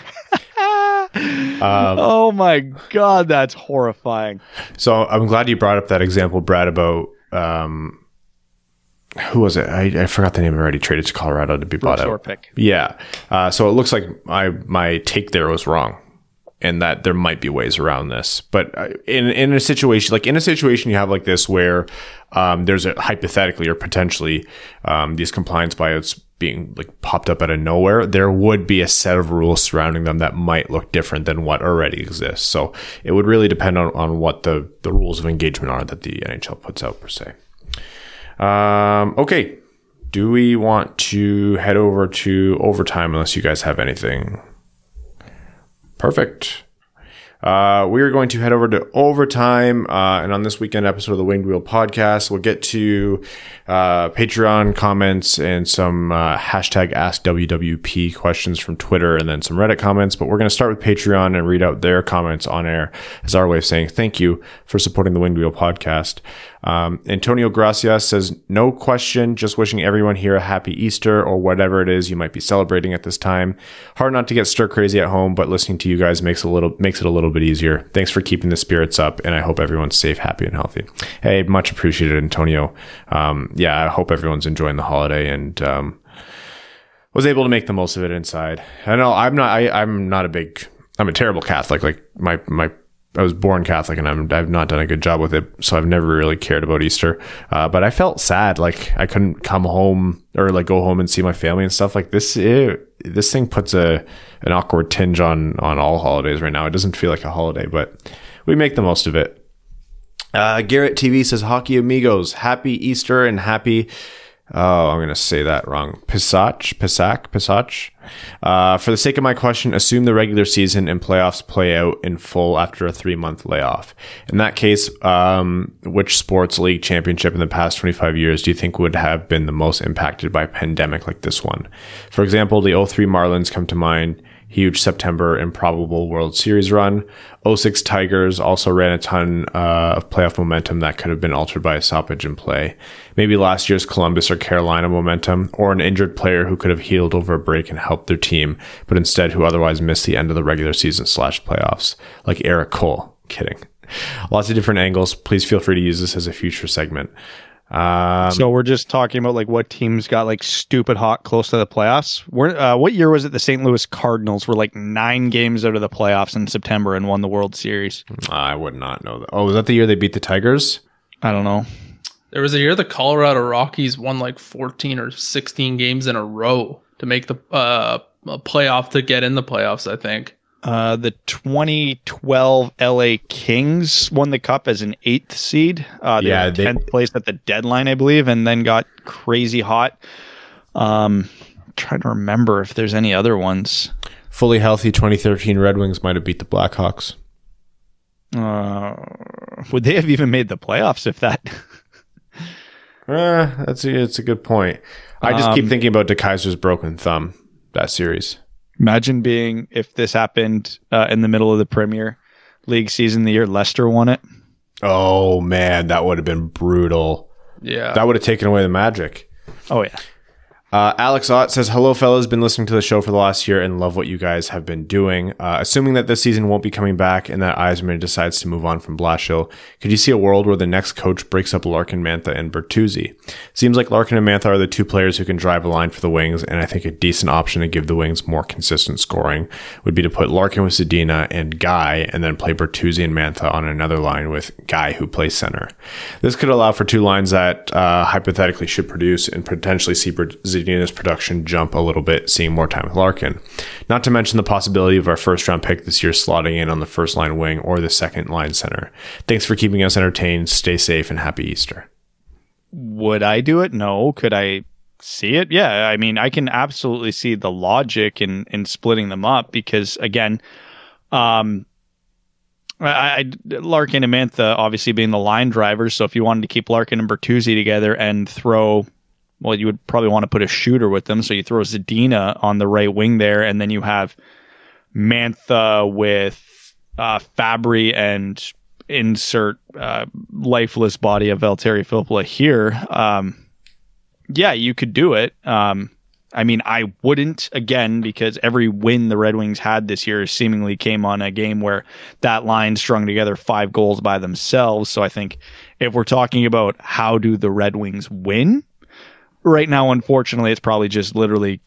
Um, oh my god, that's horrifying. So I'm glad you brought up that example, Brad, about um, who was it? I, I forgot the name already. Traded to Colorado to be bought Brooks out. Orpik. Yeah. Uh, so it looks like my my take there was wrong, and that there might be ways around this. But uh, in in a situation like in a situation you have like this where um, there's a hypothetically or potentially um, these compliance buyouts being like popped up out of nowhere, there would be a set of rules surrounding them that might look different than what already exists. So it would really depend on, on what the, the rules of engagement are that the NHL puts out per se. Um, okay. Do we want to head over to overtime unless you guys have anything? Perfect. Uh, we are going to head over to overtime, uh, and on this weekend episode of the Winged Wheel podcast, we'll get to uh, Patreon comments and some uh, hashtag Ask WWP questions from Twitter, and then some Reddit comments. But we're going to start with Patreon and read out their comments on air as our way of saying thank you for supporting the Winged Wheel podcast. Um, Antonio Gracia says, No question, just wishing everyone here a happy Easter or whatever it is you might be celebrating at this time. Hard not to get stir crazy at home, but listening to you guys makes a little makes it a little bit easier. Thanks for keeping the spirits up, and I hope everyone's safe, happy, and healthy. Hey, much appreciated, Antonio. Um, yeah, I hope everyone's enjoying the holiday and um, was able to make the most of it inside. I know I'm not I, I'm not a big I'm a terrible Catholic. Like my my I was born Catholic and I'm, I've not done a good job with it, so I've never really cared about Easter. Uh, but I felt sad, like I couldn't come home or like go home and see my family and stuff. Like this, it, this thing puts a an awkward tinge on on all holidays right now. It doesn't feel like a holiday, but we make the most of it. Uh, Garrett TV says, "Hockey amigos, happy Easter and happy." Oh, I'm going to say that wrong. Pisach, Pisac, Pisach. Uh, for the sake of my question, assume the regular season and playoffs play out in full after a three month layoff. In that case, um, which sports league championship in the past 25 years do you think would have been the most impacted by a pandemic like this one? For example, the 03 Marlins come to mind huge September improbable World Series run. 06 Tigers also ran a ton uh, of playoff momentum that could have been altered by a stoppage in play. Maybe last year's Columbus or Carolina momentum, or an injured player who could have healed over a break and helped their team, but instead who otherwise missed the end of the regular season slash playoffs, like Erik Cole. Kidding. Lots of different angles. Please feel free to use this as a future segment. Um, so we're just talking about like what teams got like stupid hot close to the playoffs. Where uh, what year was it? The St. Louis Cardinals were like nine games out of the playoffs in September and won the World Series. I would not know that. Oh, was that the year they beat the Tigers? I don't know. There was a year the Colorado Rockies won like 14 or 16 games in a row to make the uh, playoff to get in the playoffs, I think. Uh, the 2012 LA Kings won the cup as an eighth seed. Uh, they Yeah, yeah, they- tenth place at the deadline, I believe, and then got crazy hot. Um, trying to remember if there's any other ones. Fully healthy 2013 Red Wings might have beat the Blackhawks. Uh, would they have even made the playoffs if that? Uh, [LAUGHS] that's a, it's a good point. I just keep Um, thinking about DeKeyser's broken thumb that series. Imagine being if this happened uh, in the middle of the Premier League season, the year Leicester won it. Oh man, that would have been brutal. Yeah. That would have taken away the magic. Oh yeah, Uh, Alex Ott says, Hello, fellas. Been listening to the show for the last year and love what you guys have been doing. Uh, assuming that this season won't be coming back and that Yzerman decides to move on from Blashill, could you see a world where the next coach breaks up Larkin, Mantha, and Bertuzzi? Seems like Larkin and Mantha are the two players who can drive a line for the Wings, and I think a decent option to give the Wings more consistent scoring would be to put Larkin with Zadina and Guy, and then play Bertuzzi and Mantha on another line with Guy, who plays center. This could allow for two lines that uh, hypothetically should produce and potentially see Zadina's production jump a little bit, seeing more time with Larkin. Not to mention the possibility of our first round pick this year slotting in on the first line wing or the second line center. Thanks for keeping us entertained. Stay safe and happy Easter. Would I do it? No. Could I see it? Yeah. I mean, I can absolutely see the logic in in splitting them up because again, um, I, I, Larkin and Mantha obviously being the line drivers. So if you wanted to keep Larkin and Bertuzzi together and throw, well, you would probably want to put a shooter with them. So you throw Zadina on the right wing there, and then you have Mantha with uh, Fabbri and insert uh, lifeless body of Valtteri Filppula here. Um, yeah, you could do it. Um, I mean, I wouldn't again because every win the Red Wings had this year seemingly came on a game where that line strung together five goals by themselves. So I think if we're talking about how do the Red Wings win, right now, unfortunately, it's probably just literally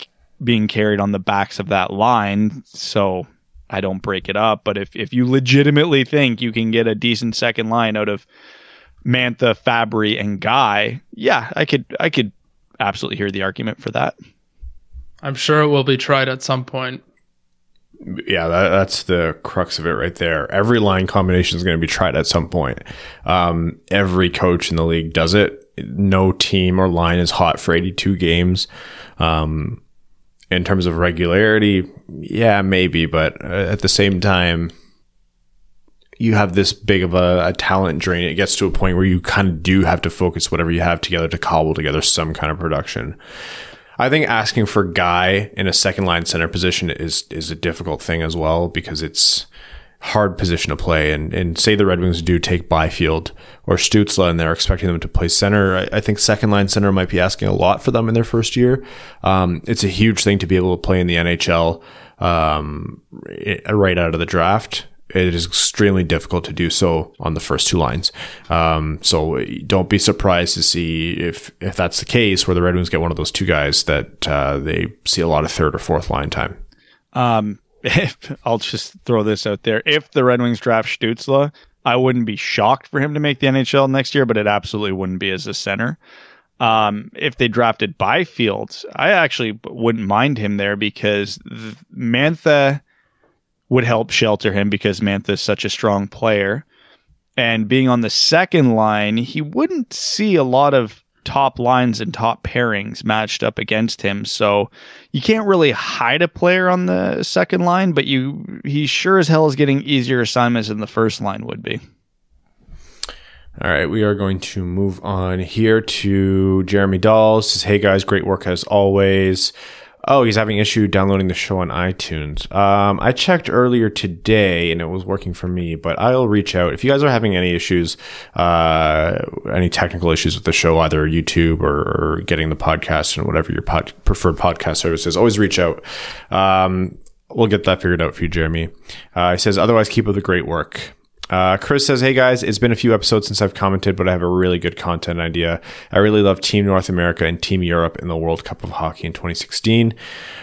being carried on the backs of that line. So I don't break it up. But if, if you legitimately think you can get a decent second line out of Mantha, Fabbri, and Guy, yeah, I could I could absolutely hear the argument for that. I'm sure it will be tried at some point. Yeah, that, that's the crux of it right there. Every line combination is going to be tried at some point. Um, every coach in the league does it. No team or line is hot for 82 games. Um, in terms of regularity, yeah, maybe, but uh, at the same time, you have this big of a, a, talent drain. It gets to a point where you kind of do have to focus whatever you have together to cobble together some kind of production. I think asking for Guy in a second line center position is is a difficult thing as well because it's hard position to play. And and say the Red Wings do take Byfield or Stützle and they're expecting them to play center. I, I, think second line center might be asking a lot for them in their first year. Um, it's a huge thing to be able to play in the NHL um, right out of the draft it is extremely difficult to do so on the first two lines. Um, so don't be surprised to see if if that's the case, where the Red Wings get one of those two guys that uh, they see a lot of third or fourth line time. Um, if, I'll just throw this out there: if the Red Wings draft Stützle, I wouldn't be shocked for him to make the NHL next year, but it absolutely wouldn't be as a center. Um, if they drafted Byfield, I actually wouldn't mind him there because Mantha would help shelter him because Mantha is such a strong player. And being on the second line, he wouldn't see a lot of top lines and top pairings matched up against him. So you can't really hide a player on the second line, but you he sure as hell is getting easier assignments than the first line would be. All right, we are going to move on here to Jeremy Dahl. Says, "Hey guys, great work as always." Oh, he's having issue downloading the show on iTunes. Um, I checked earlier today and it was working for me, but I'll reach out if you guys are having any issues, uh, any technical issues with the show, either YouTube or, or getting the podcast and whatever your pod, preferred podcast service is. Always reach out. Um, we'll get that figured out for you, Jeremy. Uh, he says, otherwise, keep up the great work. Uh, Chris says, Hey guys, it's been a few episodes since I've commented, but I have a really good content idea. I really love Team North America and Team Europe in the World Cup of Hockey in 2016.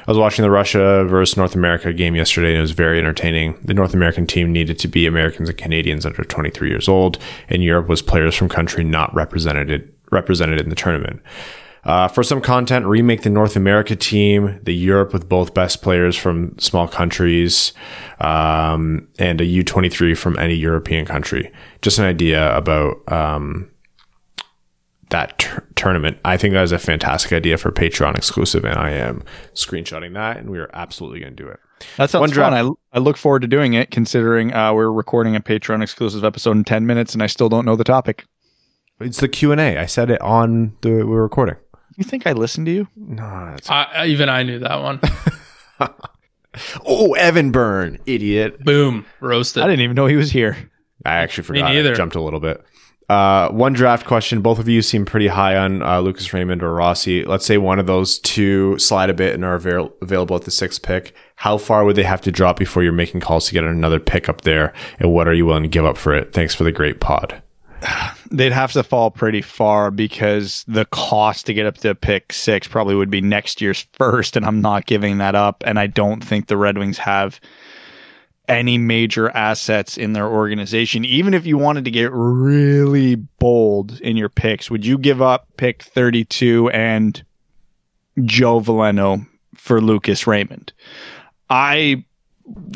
I was watching the Russia versus North America game yesterday and it was very entertaining. The North American team needed to be Americans and Canadians under 23 years old, and Europe was players from country not represented represented in the tournament. Uh, for some content, remake the North America team, the Europe with both best players from small countries, um, and a U23 from any European country. Just an idea about um, that t- tournament. I think that is a fantastic idea for Patreon exclusive, and I am screenshotting that, and we are absolutely going to do it. That sounds One fun. I, I look forward to doing it, considering uh, we're recording a Patreon exclusive episode in 10 minutes, and I still don't know the topic. It's the Q&A. I said it on the we're recording. You think I listened to you? No, I, even I knew that one. [LAUGHS] oh, Evan Byrne, idiot. Boom, roasted. I didn't even know he was here. I actually forgot. Me I jumped a little bit. uh, one draft question. Both of you seem pretty high on uh, Lucas Raymond or Rossi. Let's say one of those two slide a bit and are avail- available at the sixth pick. How far would they have to drop before you're making calls to get another pick up there? And what are you willing to give up for it? Thanks for the great pod. They'd have to fall pretty far because the cost to get up to pick six probably would be next year's first, and I'm not giving that up. And I don't think the Red Wings have any major assets in their organization. Even if you wanted to get really bold in your picks, would you give up pick 32 and Joe Veleno for Lucas Raymond? I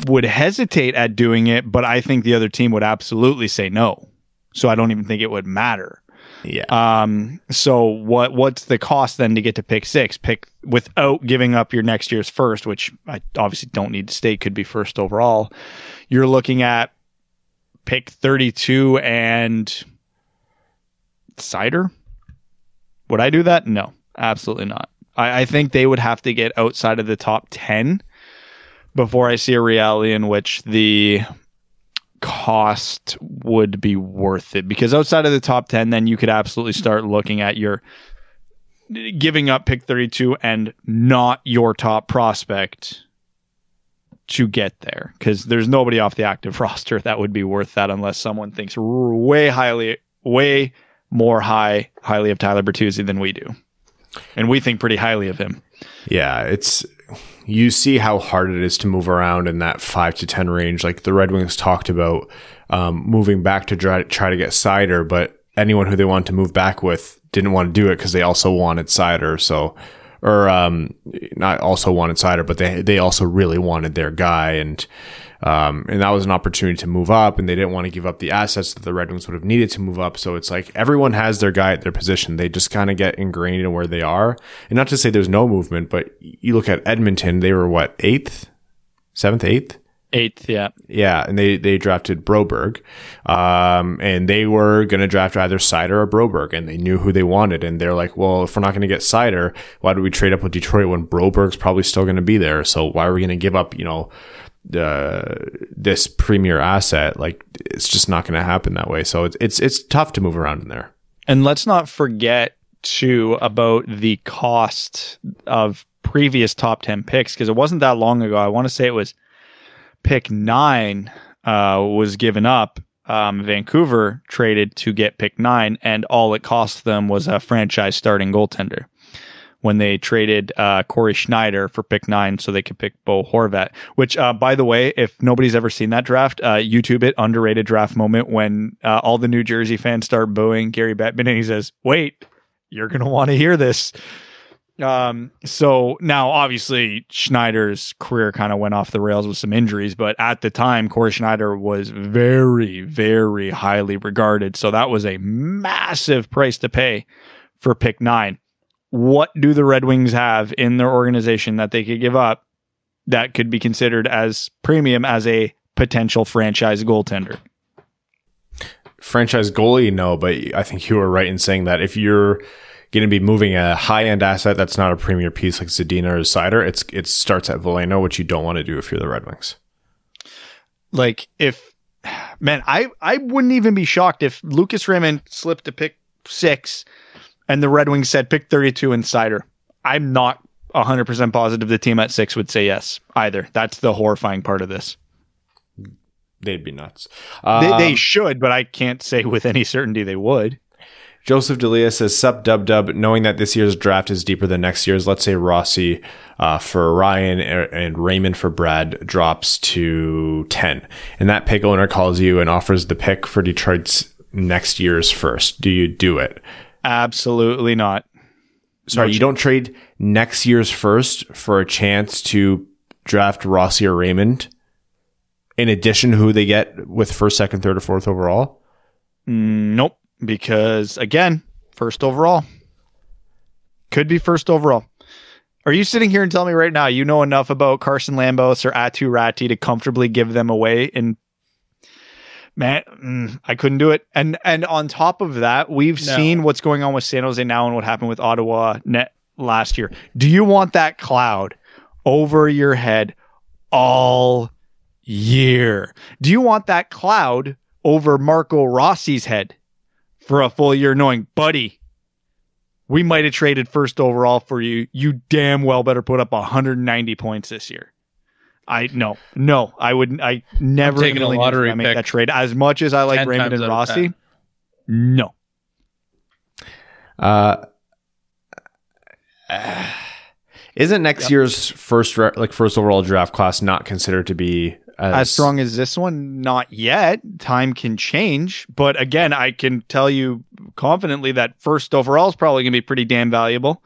would hesitate at doing it, but I think the other team would absolutely say no. So I don't even think it would matter. Yeah. Um, so what what's the cost then to get to pick six? Pick without giving up your next year's first, which I obviously don't need to state could be first overall. You're looking at pick 32 and Seider. Would I do that? No, absolutely not. I, I think they would have to get outside of the top 10 before I see a reality in which the cost would be worth it? Because outside of the top 10 then you could absolutely start looking at your giving up pick 32 and not your top prospect to get there. Because there's nobody off the active [LAUGHS] roster that would be worth that unless someone thinks way highly way more high highly of Tyler Bertuzzi than we do. And we think pretty highly of him. Yeah it's you see how hard it is to move around in that five to 10 range. Like the Red Wings talked about um, moving back to try, try to get Seider, but anyone who they wanted to move back with didn't want to do it because they also wanted Seider. So, or um, not also wanted Seider, but they, they also really wanted their guy. And um, and that was an opportunity to move up, and they didn't want to give up the assets that the Red Wings would have needed to move up. So it's like everyone has their guy at their position. They just kind of get ingrained in where they are. And not to say there's no movement, but you look at Edmonton, they were what, eighth, seventh, eighth? Eighth, yeah. Yeah, and they they drafted Broberg, um, and they were going to draft either Seider or Broberg, and they knew who they wanted, and they're like, well, if we're not going to get Seider, why do we trade up with Detroit when Broberg's probably still going to be there? So why are we going to give up, you know, uh, this premier asset, like it's just not going to happen that way. So it's, it's it's tough to move around in there. And let's not forget too about the cost of previous top ten picks because it wasn't that long ago. I want to say it was pick nine uh, was given up. Um, Vancouver traded to get pick nine, and all it cost them was a franchise starting goaltender when they traded uh, Cory Schneider for pick nine so they could pick Bo Horvat. Which, uh, by the way, if nobody's ever seen that draft, uh, YouTube it, underrated draft moment when uh, all the New Jersey fans start booing Gary Bettman and he says, wait, you're going to want to hear this. Um, so now obviously Schneider's career kind of went off the rails with some injuries, but at the time, Cory Schneider was very, very highly regarded. So that was a massive price to pay for pick nine what do the Red Wings have in their organization that they could give up that could be considered as premium as a potential franchise goaltender? Franchise goalie, no, but I think you were right in saying that if you're going to be moving a high end asset that's not a premier piece like Zadina or Seider, it's it starts at Veleno, which you don't want to do if you're the Red Wings. Like if man, I I wouldn't even be shocked if Lucas Raymond slipped to pick six and the Red Wings said pick 32 insider. I'm not 100% positive the team at six would say yes either. That's the horrifying part of this. They'd be nuts. Um, they, they, should, but I can't say with any certainty they would. Joseph Delia says, Sup dub dub, knowing that this year's draft is deeper than next year's, let's say Rossi uh, for Ryan and Raymond for Brad drops to 10. And that pick owner calls you and offers the pick for Detroit's next year's first. Do you do it? Absolutely not. Sorry, no you don't trade next year's first for a chance to draft Rossi or Raymond in addition to who they get with first, second, third, or fourth overall? Nope. Because again, first overall. Could be first overall. Are you sitting here and telling me right now you know enough about Carson Lambos or Aatu Räty to comfortably give them away in man, mm, I couldn't do it. And and on top of that, we've no. seen what's going on with San Jose now and what happened with Ottawa net last year. Do you want that cloud over your head all year? Do you want that cloud over Marco Rossi's head for a full year, knowing, buddy, we might have traded first overall for you. You damn well better put up 190 points this year. I no, no, I would. I never taking a in million years lottery make pick that trade. As much as I like Raymond and Rossi, no. Uh, isn't next year's first like first overall draft class not considered to be as, as strong as this one not yet time can change but again i can tell you confidently that first overall is probably going to be pretty damn valuable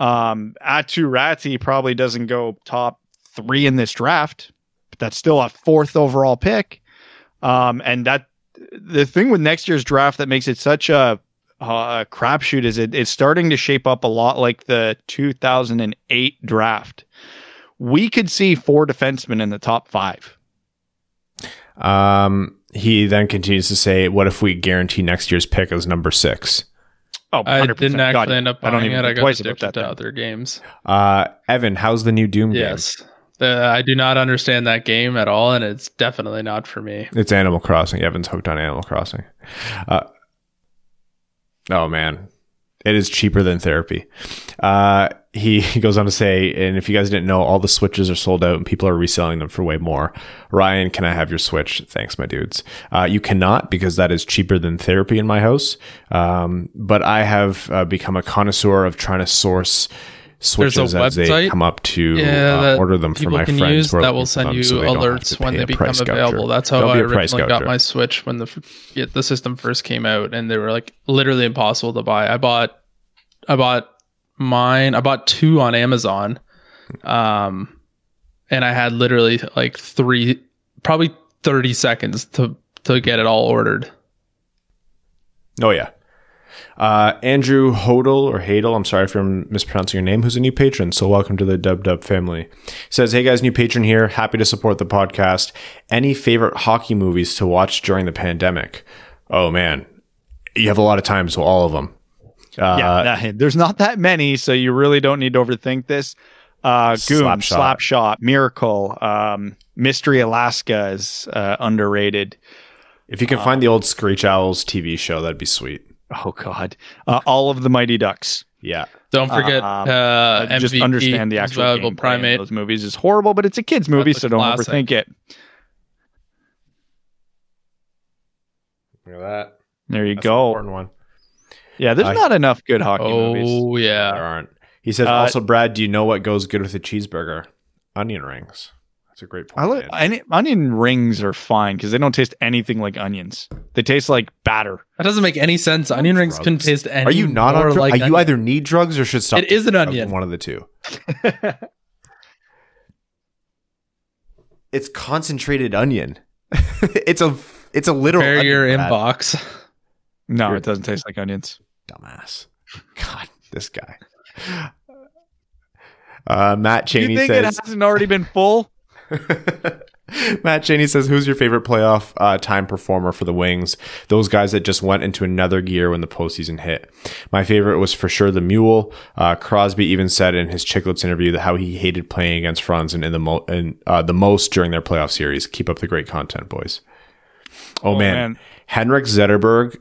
um Aatu Räty probably doesn't go top three in this draft but that's still a fourth overall pick um and that the thing with next year's draft that makes it such a uh, crapshoot is it, it's starting to shape up a lot like the 2008 draft we could see four defensemen in the top five Um, he then continues to say, "What if we guarantee next year's pick as number six? Oh, I 100%. didn't God, actually end up I don't buying even it. I think got twice about addicted that. to then. other games. Uh, Evan, how's the new Doom game? Yes. The, I do not understand that game at all, and it's definitely not for me. It's Animal Crossing. Evan's hooked on Animal Crossing. Uh, oh man, it is cheaper than therapy. Uh, he, [LAUGHS] he goes on to say, and if you guys didn't know, all the switches are sold out and people are reselling them for way more. Ryan, can I have your switch? Thanks, my dudes. Uh, you cannot because that is cheaper than therapy in my house. Um, but I have uh, become a connoisseur of trying to source switches as they come up to Yeah, uh, order them for people my can friends. use that will send you so they don't have alerts when they become available. That's how Don't I be a price originally got my Switch when the the system first came out, and they were like literally impossible to buy. I bought, I bought mine. I bought two on Amazon, um, and I had literally like three, probably thirty seconds to to get it all ordered. Oh yeah. Uh, Andrew Hodel or Hadel, I'm sorry if I'm mispronouncing your name, who's a new patron. So welcome to the Dub Dub family. Says, hey guys, new patron here. Happy to support the podcast. Any favorite hockey movies to watch during the pandemic? Oh man, you have a lot of time, so all of them. Uh, yeah, there's not that many, so you really don't need to overthink this. Uh, Goon, Slapshot. Slapshot, Miracle, um, Mystery Alaska is uh, underrated. If you can find the old Screech Owls TV show, that'd be sweet. Oh God, uh, all of the Mighty Ducks. Yeah. Don't forget, Um, uh, Uh, just understand the actual valuable primate. those movies is horrible, but it's a kids movie, That's a so don't classic. overthink it. Look at that. There you That's go. important one. Yeah, there's Uh, not enough good hockey movies. Oh There yeah, aren't. He says, Uh, also, Brad, do you know what goes good with a cheeseburger? Onion rings. That's a great point. I like man. onion, onion rings are fine because they don't taste anything like onions. They taste like batter. that doesn't make any sense. Onion rings drugs. couldn't taste any. Are you not on more drugs? like Are you onion. either need drugs or should stop? It is an onion. One of the two. it's concentrated onion. [LAUGHS] it's a it's a literal Prepare your onion, inbox. No, You're- it doesn't taste like onions. Dumbass. [LAUGHS] God, this guy. Uh, Matt Cheney you think says. it hasn't already been full? [LAUGHS] Matt Cheney says, "Who's your favorite playoff uh, time performer for the Wings? Those guys that just went into another gear when the postseason hit. My favorite was for sure the Mule. Uh, Crosby even said in his Chiclets interview that how he hated playing against Franzen in the mo- in, uh, the most during their playoff series. Keep up the great content, boys. Oh, Oh, man. man. Henrik Zetterberg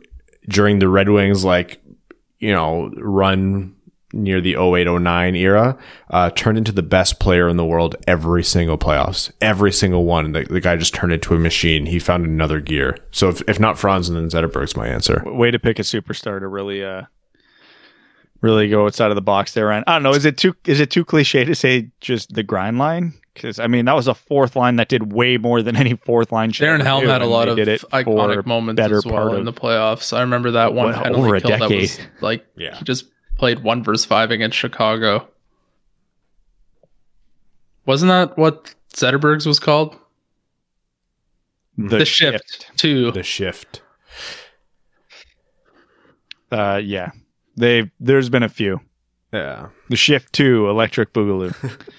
during the Red Wings, like you know, run near the 0809 era, uh, turned into the best player in the world every single playoffs. Every single one. The, the guy just turned into a machine. He found another gear. So if, if not Franz, and then Zetterberg's my answer. Way to pick a superstar to really, uh, really go outside of the box there. And I don't know, is it too is it too cliche to say just the grind line? Because I mean, that was a fourth line that did way more than [LAUGHS] any fourth line. Darren Helm had a lot of did it iconic moments better as well part in of- the playoffs. I remember that one Well, penalty over a kill that was like Yeah. he just played one versus five against Chicago. Wasn't that what Zetterberg's was called? The, shift, too. The shift. Uh, yeah, they there's been a few. Yeah. The shift two, electric boogaloo. [LAUGHS]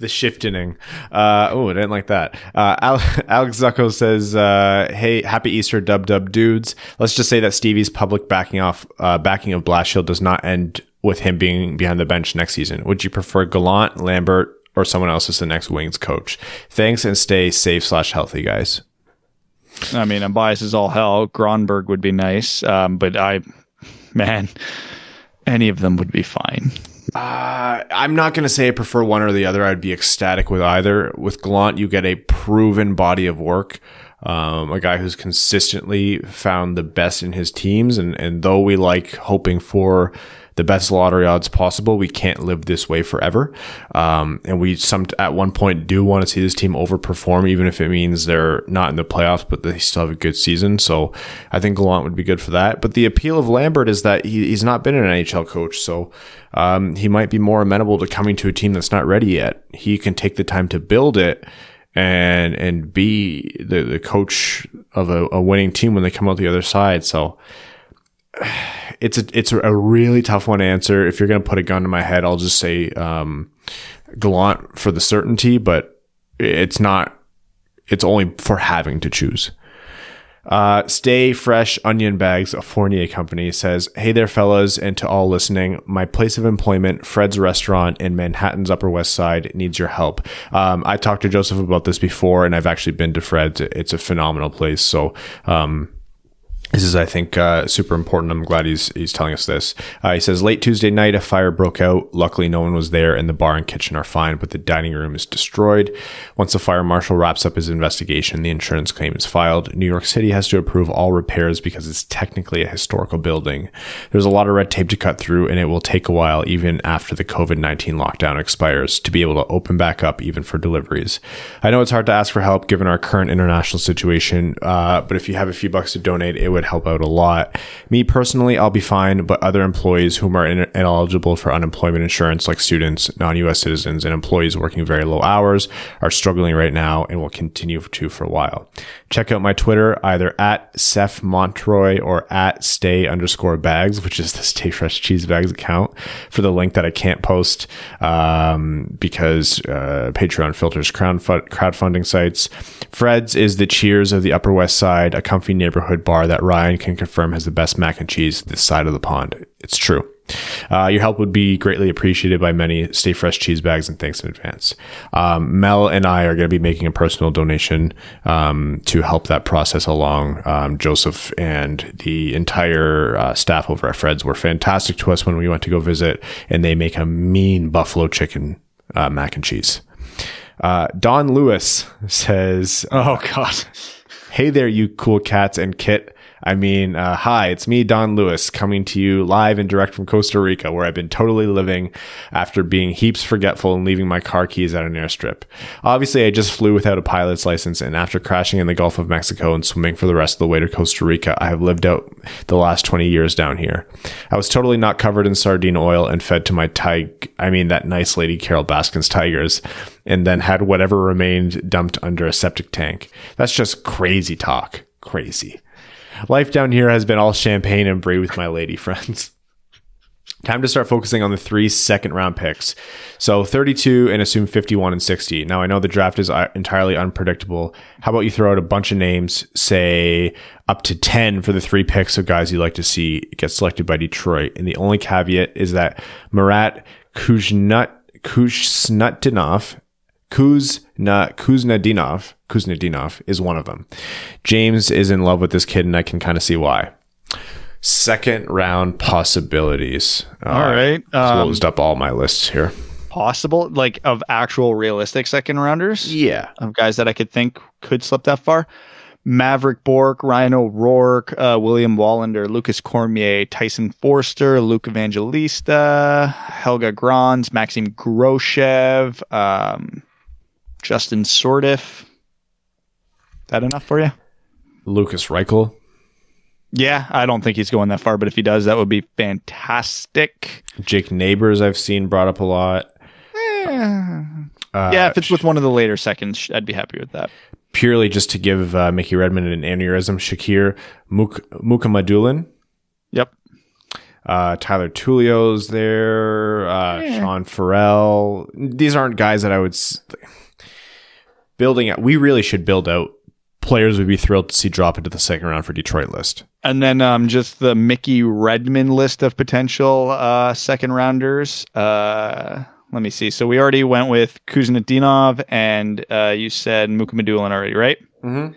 The shifting. Uh, oh, I didn't like that. Uh, [LAUGHS] Alex Zucko says, uh, "Hey, happy Easter, dub dub dudes. Let's just say that Stevie's public backing off, uh, backing of Blashill does not end with him being behind the bench next season. Would you prefer Gallant, Lambert, or someone else as the next Wings coach? Thanks and stay safe slash healthy, guys. I mean, I'm biased as all hell. Gronberg would be nice, um, but I, man, any of them would be fine. Uh, I'm not going to say I prefer one or the other. I'd be ecstatic with either. With Gallant, you get a proven body of work. Um, a guy who's consistently found the best in his teams. And, and though we like hoping for the best lottery odds possible, we can't live this way forever. Um, and we some at one point do want to see this team overperform, even if it means they're not in the playoffs, but they still have a good season. So I think Gallant would be good for that. But the appeal of Lambert is that he, he's not been an NHL coach, so um, he might be more amenable to coming to a team that's not ready yet. He can take the time to build it and and be the, the coach of a, a winning team when they come out the other side. So [SIGHS] it's a it's a really tough one to answer. If you're to put a gun to my head, I'll just say um, Gallant for the certainty, but it's not. It's only for having to choose. Uh, Stay Fresh Onion Bags, a Fournier company, says, Hey there, fellas, and to all listening. My place of employment, Fred's Restaurant in Manhattan's Upper West Side, needs your help. Um, I talked to Joseph about this before, and I've actually been to Fred's. It's a phenomenal place. So, um, this is, I think, uh, super important. I'm glad he's he's telling us this. Uh, he says, late Tuesday night, a fire broke out. Luckily, no one was there, and the bar and kitchen are fine, but the dining room is destroyed. Once the fire marshal wraps up his investigation, the insurance claim is filed. New York City has to approve all repairs because it's technically a historical building. There's a lot of red tape to cut through, and it will take a while, even after the COVID 19 lockdown expires, to be able to open back up, even for deliveries. I know it's hard to ask for help given our current international situation, uh, but if you have a few bucks to donate, it would help out a lot. Me personally, I'll be fine, but other employees whom are in- ineligible for unemployment insurance, like students, non US citizens, and employees working very low hours, are struggling right now and will continue to for a while. Check out my Twitter, either at Seth Montroy or at stay underscore bags, which is the Stay Fresh Cheese Bags account, for the link that I can't post um, because uh, Patreon filters crowdfunding sites. Fred's is the Cheers of the Upper West Side, a comfy neighborhood bar that Ryan can confirm has the best mac and cheese this side of the pond. It's true. Uh, your help would be greatly appreciated by many. Stay fresh cheese bags and thanks in advance. Um, Mel and I are going to be making a personal donation um, to help that process along. Um, Joseph and the entire uh, staff over at Fred's were fantastic to us when we went to go visit, and they make a mean buffalo chicken uh, mac and cheese. Uh, Don Lewis says, "Oh God." Hey there, you cool cats and Kit. I mean, uh, hi, it's me, Don Lewis, coming to you live and direct from Costa Rica, where I've been totally living after being heaps forgetful and leaving my car keys at an airstrip. Obviously, I just flew without a pilot's license, and after crashing in the Gulf of Mexico and swimming for the rest of the way to Costa Rica, I have lived out the last 20 years down here. I was totally not covered in sardine oil and fed to my tig, I mean, that nice lady Carole Baskin's tigers, and then had whatever remained dumped under a septic tank. That's just crazy talk. Crazy. Life down here has been all champagne and brie with my lady friends. [LAUGHS] Time to start focusing on the three second round picks. So 32 and assume 51 and 60. Now I know the draft is uh, entirely unpredictable. How about you throw out a bunch of names, say up to 10 for the three picks of guys you'd like to see get selected by Detroit. And the only caveat is that Marat Kuznut, Kuznetsov Kuzna Kuznedinov Kuznedinov is one of them. James is in love with this kid, and I can kind of see why. Second round possibilities. All uh, right, um, closed up all my lists here. Possible, like of actual realistic second rounders. Yeah, of guys that I could think could slip that far. Maverick Bourque, Ryan O'Rourke, uh, William Wallinder, Lukas Cormier, Tyson Foerster, Luke Evangelista, Helge Grans, Maxim Groshev, um, Justin Sourdif. That enough for you? Lukas Reichel. Yeah, I don't think he's going that far, but if he does, that would be fantastic. Jake Neighbours, I've seen brought up a lot. Eh. Uh, yeah, if it's with one of the later seconds, I'd be happy with that. Purely just to give uh, Mickey Redmond an aneurysm, Shakir Muk- Mukhamadullin. Yep. Uh, Tyler Tullio's there. Uh, yeah. Sean Farrell. These aren't guys that I would. S- building out. We really should build out. Players would be thrilled to see drop into the second round for Detroit list. And then um, just the Mickey Redmond list of potential uh, second rounders. Uh, let me see. So we already went with Kuznetsov, and uh, you said Mukhamadullin already, right? Mm-hmm.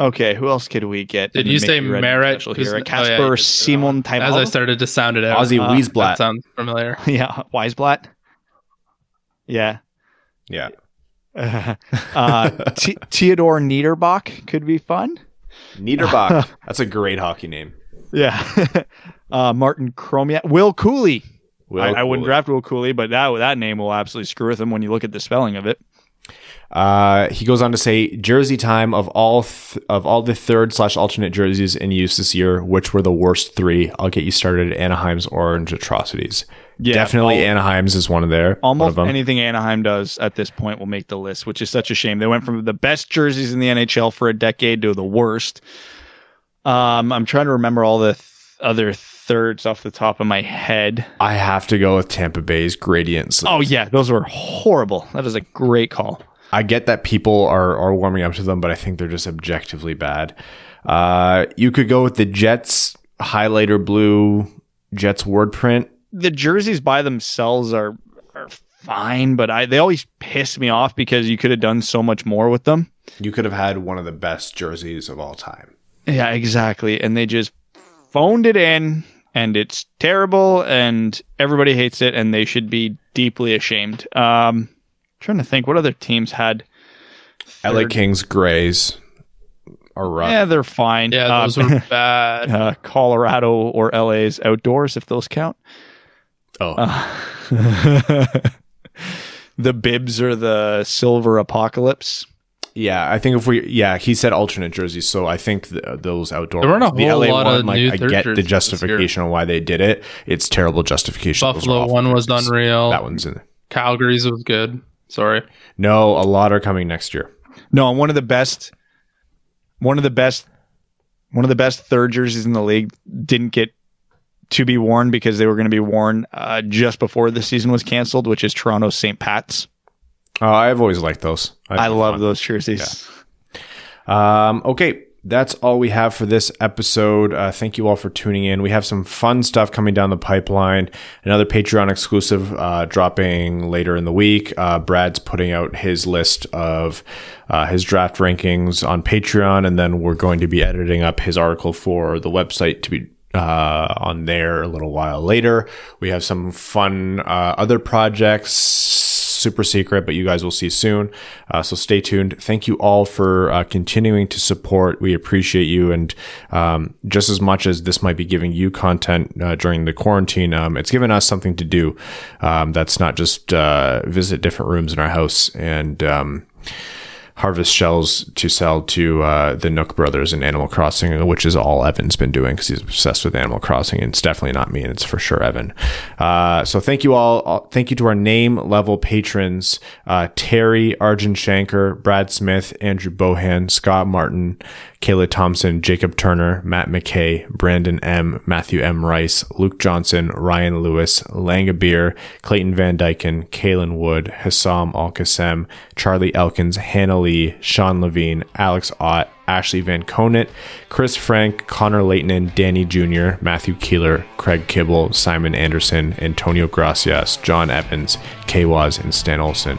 Okay, who else could we get? Did you make say Red Merritt? special Who's- here? oh, yeah, Casper you did. Simon As I started to sound it out. Ozzy Uh, Wiesblatt. That sounds familiar. [LAUGHS] yeah, Wiesblatt. Yeah. yeah. [LAUGHS] uh, T- Theodor Niederbach could be fun. Niederbach. [LAUGHS] That's a great hockey name. Yeah. [LAUGHS] uh, Martin Chromiak. Will Cuylle. Will I, I wouldn't draft Will Cuylle, but that that name will absolutely screw with him when you look at the spelling of it. Uh, he goes on to say, jersey time of all th- of all the third slash alternate jerseys in use this year, which were the worst three? I'll get you started at Anaheim's orange atrocities. Yeah, Definitely all- Anaheim's is one of their one Almost of anything Anaheim does at this point will make the list, which is such a shame. They went from the best jerseys in the NHL for a decade to the worst. Um, I'm trying to remember all the th- other thirds off the top of my head. I have to go with Tampa Bay's gradients. Oh yeah, those were horrible. That is a great call. I get that people are are warming up to them, but I think they're just objectively bad. Uh, you could go with the Jets highlighter blue Jets word print. The jerseys by themselves are are fine, but I they always piss me off because you could have done so much more with them. You could have had one of the best jerseys of all time. Yeah, exactly. And they just phoned it in and it's terrible and everybody hates it and they should be deeply ashamed. Um trying to think what other teams had LA Kings grays are rough. Yeah, they're fine. Yeah, Um, those were bad. [LAUGHS] uh, Colorado or LA's outdoors if those count. Oh, uh, [LAUGHS] the bibs are the silver apocalypse. yeah. I think if we, yeah, he said alternate jerseys, so I think th those outdoor. There weren't a the whole LA lot one, of like, new I get the justification on why they did it. It's terrible justification. Buffalo one was jerseys. unreal. That one's in. Calgary's was good. Sorry. No, a lot are coming next year. No, one of the best, one of the best, one of the best third jerseys in the league didn't get to be worn because they were going to be worn uh, just before the season was canceled, which is Toronto's St. Pat's. Oh, I've always liked those. I think love fun. those jerseys. Um, okay, that's all we have for this episode. Uh, thank you all for tuning in. We have some fun stuff coming down the pipeline. Another Patreon exclusive uh, dropping later in the week. Uh, Brad's putting out his list of uh, his draft rankings on Patreon, and then we're going to be editing up his article for the website to be uh, on there a little while later. We have some fun uh, other projects super secret, but you guys will see soon. Uh, so stay tuned. Thank you all for uh, continuing to support. We appreciate you. And um, just as much as this might be giving you content uh, during the quarantine, um, it's given us something to do. Um, that's not just uh, visit different rooms in our house and, um, harvest shells to sell to uh, the Nook brothers in Animal Crossing, which is all Evan's been doing because he's obsessed with Animal Crossing. And it's definitely not me, and it's for sure Evan. Uh, so thank you all. Thank you to our name level patrons uh, Terry, Arjun Shanker, Brad Smith, Andrew Bohan, Scott Martin, Kayla Thompson, Jacob Turner, Matt McKay, Brandon M, Matthew M. Rice, Luke Johnson, Ryan Lewis, Langabir, Clayton Van Dyken, Kalen Wood, Hassam Al Qassem, Charlie Elkins, Hannah Lee, Sean Levine, Alex Ott, Ashley Van Conant, Chris Frank, Connor Leighton, Danny Jr., Matthew Keeler, Craig Kibble, Simon Anderson, Antonio Gracias, John Evans, K Waz, and Stan Olson.